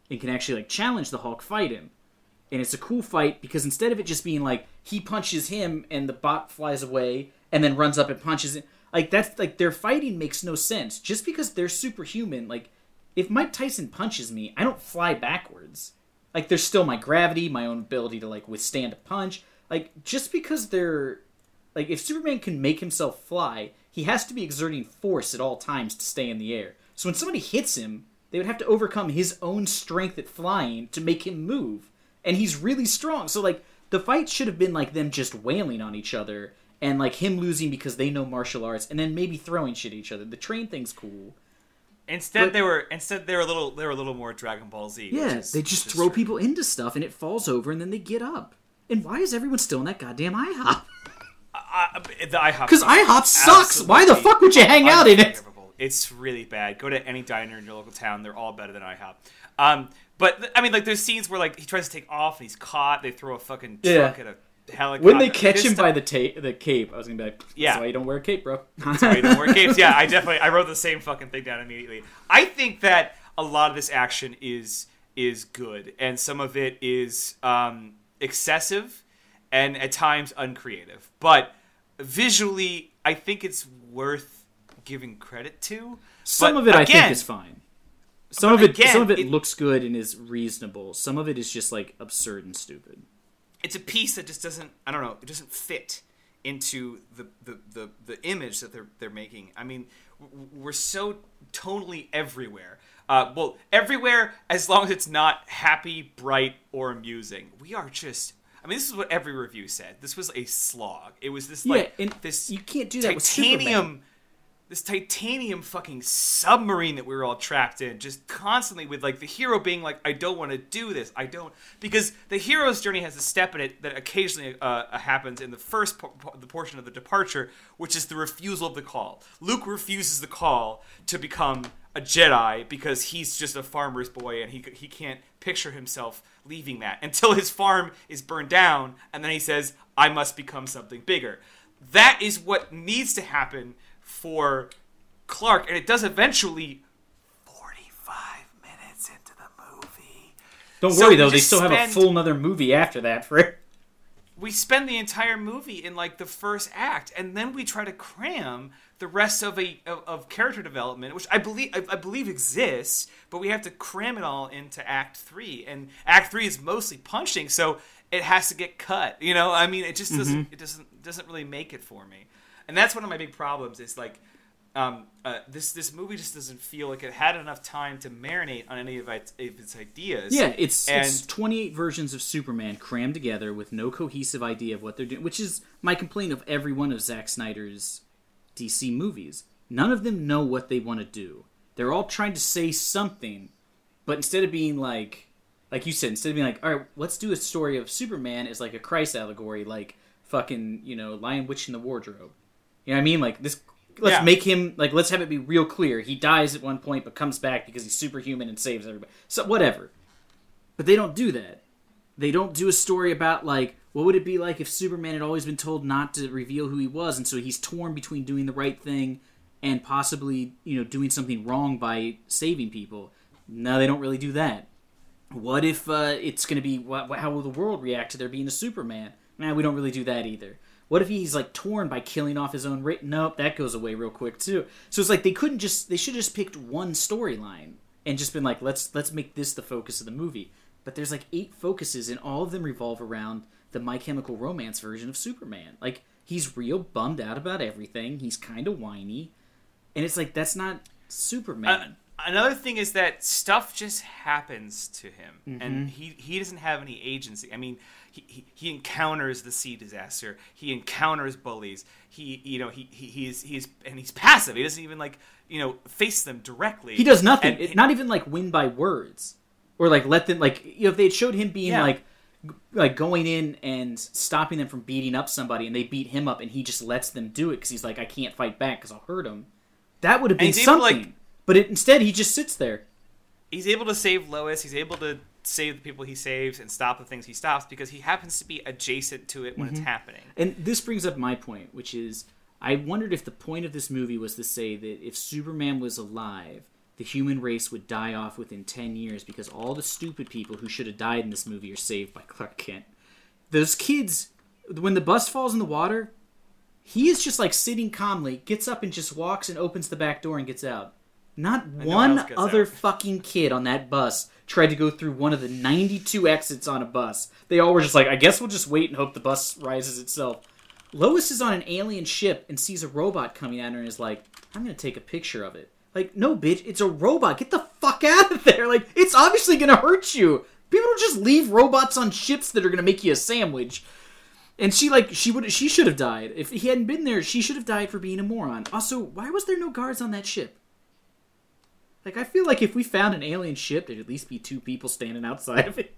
and can actually like challenge the Hulk fight him and it's a cool fight because instead of it just being like he punches him and the bot flies away and then runs up and punches it Like that's like their fighting makes no sense. Just because they're superhuman, like if Mike Tyson punches me, I don't fly backwards. Like there's still my gravity, my own ability to like withstand a punch. Like just because they're like if Superman can make himself fly, he has to be exerting force at all times to stay in the air. So when somebody hits him, they would have to overcome his own strength at flying to make him move. And he's really strong. So like the fight should have been like them just wailing on each other and like him losing because they know martial arts and then maybe throwing shit at each other. The train thing's cool. Instead, But- they were instead they were a little they were a little more Dragon Ball Z. Yeah, is- they just throw true. people into stuff and it falls over and then they get up. And why is everyone still in that goddamn IHOP? I, the IHOP Because IHOP sucks. Why the fuck would you hang out in it? It's really bad. Go to any diner in your local town; they're all better than IHOP. Um, but I mean, like there's scenes where like he tries to take off and he's caught. They throw a fucking Yeah. truck at a helicopter. When they catch him stuff- by the ta- the cape, I was gonna be like, Yeah. "That's why you don't wear a cape, bro." Sorry, you don't wear capes. Yeah, I *laughs* definitely I wrote the same fucking thing down immediately. I think that a lot of this action is is good, and some of it is um, excessive, and at times uncreative. But visually, I think it's worth giving credit to. Some But of it I think is fine. Some of it, again, some of it, it- looks good and is reasonable. Some of it is just like absurd and stupid. it's a piece that just doesn't I don't know it doesn't fit into the the, the, the image that they're they're making. I mean, we're so totally everywhere. Uh, well, everywhere as long as it's not happy, bright, or amusing. We are just. I mean, this is what every review said. This was a slog. It was this like yeah, this you can't do that titanium this titanium fucking submarine that we were all trapped in just constantly with like the hero being like i don't want to do this i don't because the hero's journey has a step in it that occasionally uh, happens in the first po- po- the portion of the departure which is the refusal of the call luke refuses the call to become a jedi because he's just a farmer's boy and he, he can't picture himself leaving that until his farm is burned down and then he says i must become something bigger that is what needs to happen for Clark, and it does eventually. Forty-five minutes into the movie, Don't So worry though; they still have a full another movie after that for we spend the entire movie in like the first act, and then we try to cram the rest of a of, of character development, which I believe I, I believe exists, but we have to cram it all into Act Three, and Act Three is mostly punching, so it has to get cut. You know, I mean, it just doesn't it doesn't doesn't really make it for me, and that's one of my big problems. Is like. Um, uh, this this movie just doesn't feel like it had enough time to marinate on any of its, of its ideas. Yeah, it's it's And- 28 versions of Superman crammed together with no cohesive idea of what they're doing, which is my complaint of every one of Zack Snyder's DC movies. None of them know what they want to do. They're all trying to say something, but instead of being like like you said, instead of being like, "All right, let's do a story of Superman as like a Christ allegory like fucking, you know, Lion Witch in the Wardrobe." You know what I mean? Like this let's Yeah. make him like let's have it be real clear. He dies at one point but comes back because he's superhuman and saves everybody. So whatever. But they don't do that. They don't do a story about like what would it be like if Superman had always been told not to reveal who he was and so he's torn between doing the right thing and possibly, you know, doing something wrong by saving people. No, they don't really do that. What if uh, it's going to be how will the world react to there being a Superman? Nah, we don't really do that either. What if he's like torn by killing off his own? Ra- nope, that goes away real quick too. So it's like they couldn't just they should have just picked one storyline and just been like let's let's make this the focus of the movie. But there's like eight focuses and all of them revolve around the My Chemical Romance version of Superman. Like he's real bummed out about everything. He's kind of whiny, and it's like that's not Superman. Uh, another thing is that stuff just happens to him, Mm-hmm. and he he doesn't have any agency. I mean, he, he, he encounters the sea disaster. He encounters bullies. He you know he, he he's he's and he's passive. He doesn't even like you know face them directly. He does nothing. And- It- not even like win by words, or like let them like you know if they had showed him being Yeah. like like going in and stopping them from beating up somebody, and they beat him up, and he just lets them do it because he's like I can't fight back because I'll hurt him. That would have been he's able to, something. like- but it, instead, he just sits there. he's able to save Lois. He's able to save the people he saves and stop the things he stops because he happens to be adjacent to it when Mm-hmm. it's happening. And this brings up my point, which is I wondered if the point of this movie was to say that if Superman was alive, the human race would die off within 10 years because all the stupid people who should have died in this movie are saved by Clark Kent. Those kids, when the bus falls in the water, He is just like sitting calmly, gets up and just walks and opens the back door and gets out. Not no one other out. *laughs* fucking kid on that bus tried to go through one of the 92 exits on a bus. They all were just like, I guess we'll just wait and hope the bus rises itself. Lois is on an alien ship and sees a robot coming at her and is like, I'm gonna take a picture of it. Like, no, bitch, it's a robot. Get the fuck out of there. Like, it's obviously gonna hurt you. People don't just leave robots on ships that are gonna make you a sandwich. And she like she would she should have died if he hadn't been there. She should have died for being a moron. Also, why was there no guards on that ship? Like I feel like if we found an alien ship, there'd at least be two people standing outside of it.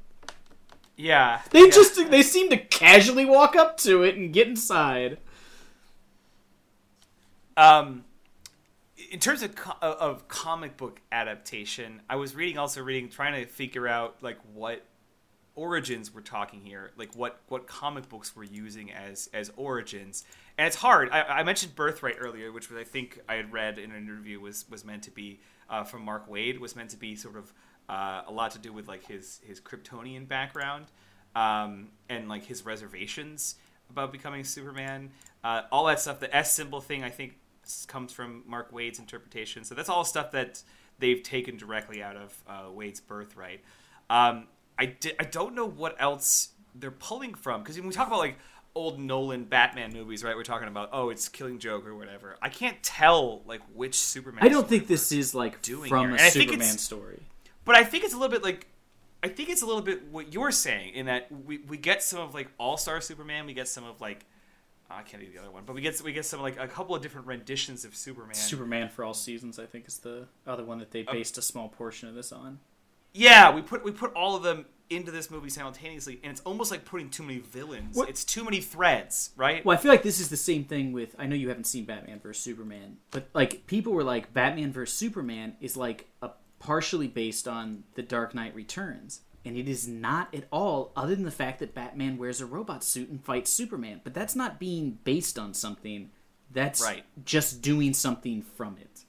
Yeah. They yeah. just they seem to casually walk up to it and get inside. Um, in terms of of comic book adaptation, I was reading also reading trying to figure out like what origins we're talking here, like what what comic books we're using as as origins, and it's hard. I, I mentioned Birthright earlier, which was I think I had read in an interview was was meant to be uh, from Mark Waid was meant to be sort of uh, a lot to do with like his his Kryptonian background um, and like his reservations about becoming Superman. Uh, all that stuff, the S symbol thing, I think comes from Mark Waid's interpretation. So that's all stuff that they've taken directly out of uh, Waid's Birthright. Um, I di- I don't know what else they're pulling from because when we talk about like old Nolan Batman movies, right? We're talking about oh, it's Killing Joke or whatever. I can't tell like which Superman. I don't think this is like doing from here. a And Superman story. but I think it's a little bit like I think it's a little bit what you're saying in that we, we get some of like All Star Superman, we get some of like I can't do the other one, but we get we get some like a couple of different renditions of Superman. Superman for all seasons, I think, is the other one that they based a small portion of this on. yeah, we put we put all of them into this movie simultaneously, and it's almost like putting too many villains. What- It's too many threads, right? Well, I feel like this is the same thing with. I know you haven't seen Batman vs Superman, but like people were like, Batman vs Superman is like a partially based on The Dark Knight Returns, and it is not at all. Other than the fact that Batman wears a robot suit and fights Superman, but that's not being based on something. That's Right. just doing something from it.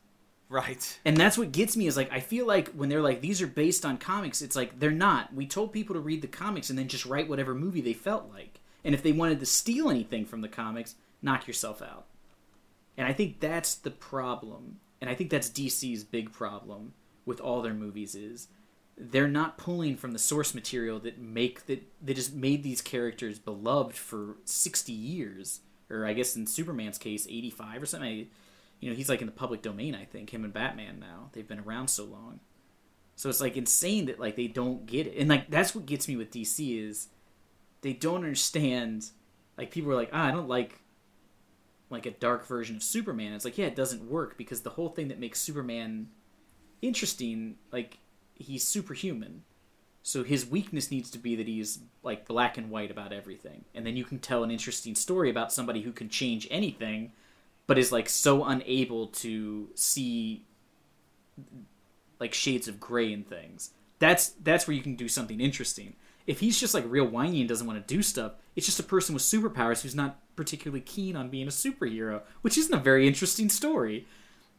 Right. And that's what gets me is like I feel like when they're like these are based on comics, it's like they're not. We told people to read the comics and then just write whatever movie they felt like. And if they wanted to steal anything from the comics, knock yourself out. And I think that's the problem. And I think that's DC's big problem with all their movies is they're not pulling from the source material that make that that just made these characters beloved for 60 years or I guess in Superman's case 85 or something. You know, he's like in the public domain, I think, him and Batman now. They've been around so long. So it's like insane that like they don't get it. And like that's what gets me with DC is they don't understand like people are like, "Ah, I don't like like a dark version of Superman." It's like, "Yeah, it doesn't work because the whole thing that makes Superman interesting like he's superhuman." So his weakness needs to be that he's like black and white about everything. And then you can tell an interesting story about somebody who can change anything but is like so unable to see like shades of gray in things. That's that's where you can do something interesting. If he's just like real whiny and doesn't want to do stuff, it's just a person with superpowers who's not particularly keen on being a superhero, which isn't a very interesting story.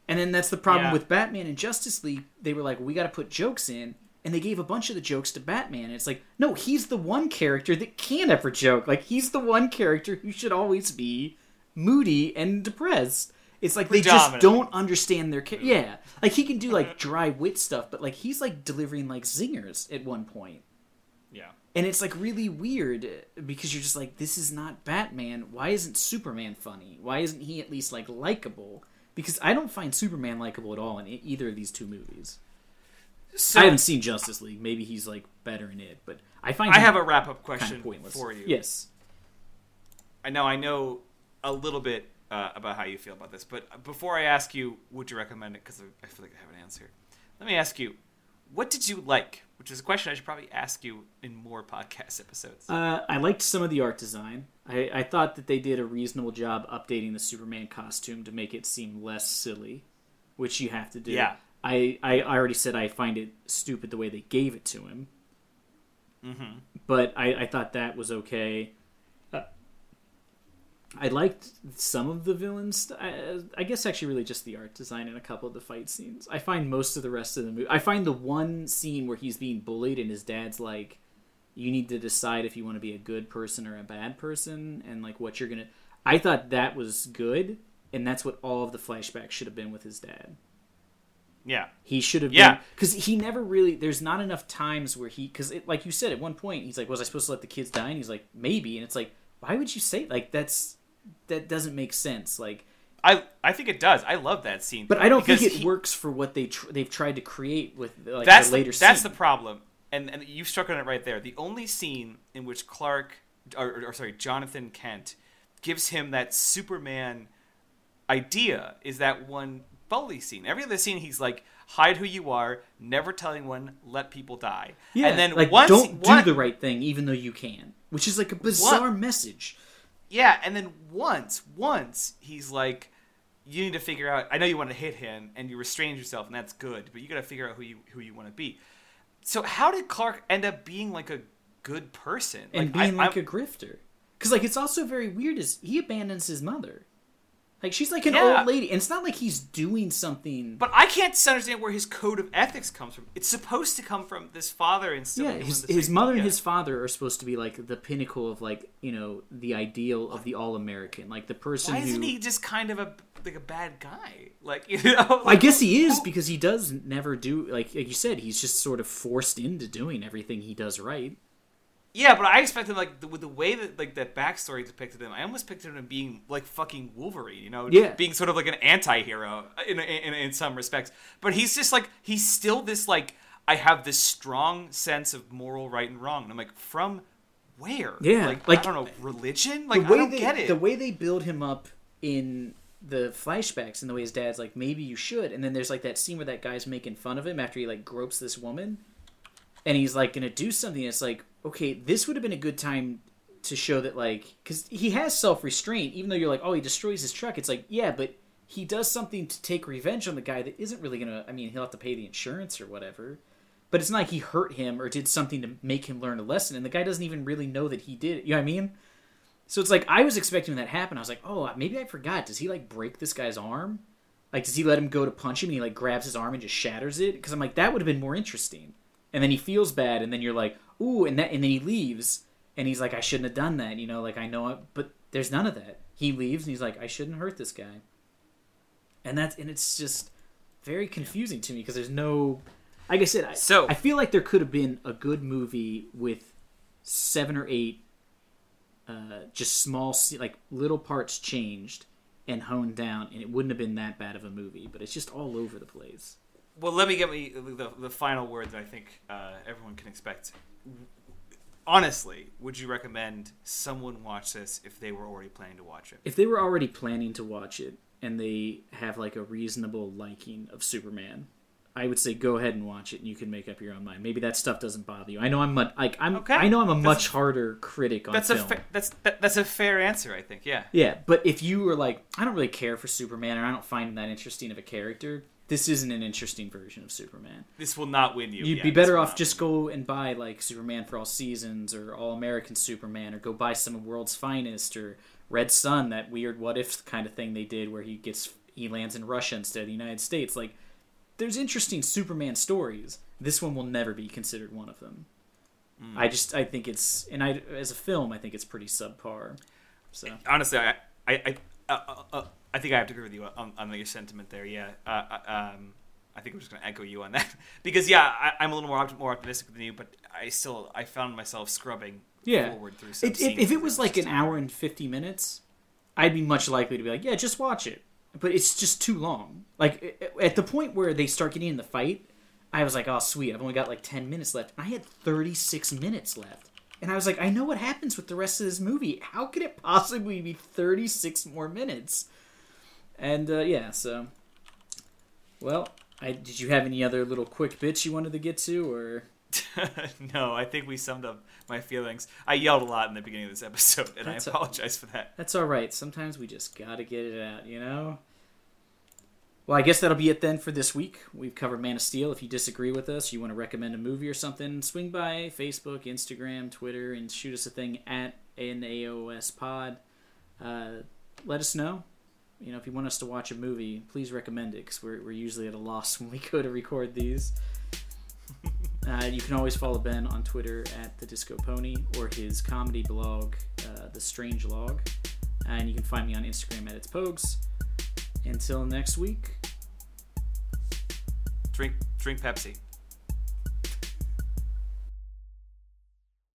And then that's the problem Yeah. with Batman and Justice League. They were like, we got to put jokes in, and they gave a bunch of the jokes to Batman. And it's like, no, he's the one character that can't ever joke. Like he's the one character who should always be moody and depressed. It's like they just don't understand their cha- yeah. Like he can do like *laughs* dry wit stuff, but like he's like delivering like zingers at one point. Yeah. And it's like really weird because you're just like, this is not Batman. Why isn't Superman funny? Why isn't he at least like likable? Because I don't find Superman likable at all in either of these two movies. So I haven't seen Justice League. Maybe he's like better in it, but I find I have a wrap up kind question of pointless for you. Yes. I know I know a little bit uh, about how you feel about this, but before I ask you, would you recommend it? Because I feel like I have an answer. Let me ask you, what did you like? Which is a question I should probably ask you in more podcast episodes. Uh, I liked some of the art design. I, I thought that they did a reasonable job updating the Superman costume to make it seem less silly, which you have to do. Yeah. I, I already said I find it stupid the way they gave it to him, mm-hmm. but I, I thought that was okay. Uh, I liked some of the villains. I, I guess actually, really just the art design and a couple of the fight scenes. I find most of the rest of the movie. I find the one scene where he's being bullied and his dad's like, "You need to decide if you want to be a good person or a bad person," and like what you're gonna. I thought that was good, and that's what all of the flashbacks should have been with his dad. Yeah. He should have Yeah. because he never really. There's not enough times where he because like you said at one point he's like, was I supposed to let the kids die? And he's like, maybe, and it's like, why would you say like that's that doesn't make sense like. I I think it does. I love that scene. But I don't think it he- works for what they tr- they've tried to create with like that's the later. that's scene. the problem, and and you struck on it right there. The only scene in which Clark, or, or, or sorry, Jonathan Kent, gives him that Superman idea is that one bully scene. Every other scene, he's like, hide who you are, never tell anyone, let people die. Yeah, and then like once don't one- do the right thing even though you can, which is like a bizarre message. Yeah, and then once, once he's like, you need to figure out. I know you want to hit him, and you restrained yourself, and that's good. But you got to figure out who you who you want to be. So how did Clark end up being like a good person and like, being I- like I'm- a grifter. Because like it's also very weird is he abandons his mother. Like she's like an Yeah. old lady, and it's not like he's doing something. But I can't understand where his code of ethics comes from. It's supposed to come from this father and yeah, his his mother and his father. are supposed to be like the pinnacle of like you know the ideal of the all American, like the person Why who. isn't he just kind of a like a bad guy? Like *laughs* you know, I guess he is who- because he does never do like like you said he's just sort of forced into doing everything he does right. Yeah, but I expected like the, with the way that like that backstory depicted him, I almost pictured him being like fucking Wolverine, you know, Yeah. being sort of like an anti-hero uh, in, in in some respects. But he's just like he's still this like I have this strong sense of moral right and wrong, and I'm like from where? Yeah, like, like, I don't know, religion. Like the way I don't they, get it. The way they build him up in the flashbacks and the way his dad's like, maybe you should. And then there's like that scene where that guy's making fun of him after he like gropes this woman. And he's like gonna do something. It's like, okay, this would have been a good time to show that like, because he has self restraint. Even though you're like, oh, he destroys his truck. It's like, yeah, but he does something to take revenge on the guy that isn't really gonna. I mean, he'll have to pay the insurance or whatever. But it's not like he hurt him or did something to make him learn a lesson. And the guy doesn't even really know that he did. it. You know what I mean? So it's like I was expecting that happen. I was like, oh, maybe I forgot. Does he like break this guy's arm? Like, does he let him go to punch him and he like grabs his arm and just shatters it? Because I'm like, that would have been more interesting. And then he feels bad, and then you're like, ooh, and that, and then he leaves, and he's like, I shouldn't have done that. You know, like I know, it, but there's none of that. He leaves, and he's like, I shouldn't hurt this guy. And that's and it's just very confusing to me because there's no, like I said, I, So- I feel like there could have been a good movie with seven or eight uh, just small like little parts changed and honed down and it wouldn't have been that bad of a movie but it's just all over the place Well, let me get me the, the final word that I think uh, everyone can expect. Honestly, would you recommend someone watch this if they were already planning to watch it? if they were already planning to watch it and they have like a reasonable liking of superman i would say go ahead and watch it and you can make up your own mind maybe that stuff doesn't bother you i know i'm mu- like i'm Okay. i know i'm a That's- much harder critic on That's a film fa- that's that, that's a fair answer, I think. Yeah. Yeah, but if you were like, I don't really care for Superman, or I don't find him that interesting of a character, this isn't an interesting version of Superman. This will not win you. You'd Yeah, be better off just go and buy like Superman for All Seasons or All American Superman, or go buy some of World's Finest or Red Sun, that weird what if kind of thing they did where he gets he lands in Russia instead of the United States. Like, there's interesting Superman stories. This one will never be considered one of them. Hmm. I just I think it's and I as a film I think it's pretty subpar. So. Honestly, I I I, uh, uh, uh, I think I have to agree with you on, on your sentiment there. Yeah. Uh, uh, um, I think I'm just going to echo you on that *laughs* because yeah, I, I'm a little more opt- more optimistic than you, but I still I found myself scrubbing Yeah. forward through some It, if, if it was like an hour and 50 minutes, I'd be much likely to be like, yeah, just watch it. But it's just too long. Like, at the point where they start getting in the fight, I was like, oh, sweet, I've only got like 10 minutes left. I had 36 minutes left. And I was like, I know what happens with the rest of this movie. How could it possibly be 36 more minutes? And, uh, yeah, so. Well, I, did you have any other little quick bits you wanted to get to, or. *laughs* no, I think we summed up my feelings. I yelled a lot in the beginning of this episode, and That's I a- apologize for that. That's all right. Sometimes we just gotta get it out, you know. Well, I guess that'll be it then for this week. We've covered Man of Steel. If you disagree with us, you want to recommend a movie or something, swing by Facebook, Instagram, Twitter, and shoot us a thing at NAOS Pod. Uh, let us know. You know, if you want us to watch a movie, please recommend it because we're, we're usually at a loss *laughs* when we go to record these. Uh, you can always follow Ben on Twitter at the Disco Pony or his comedy blog, uh, The Strange Log. And you can find me on Instagram at its pokes. Until next week. Drink drink Pepsi.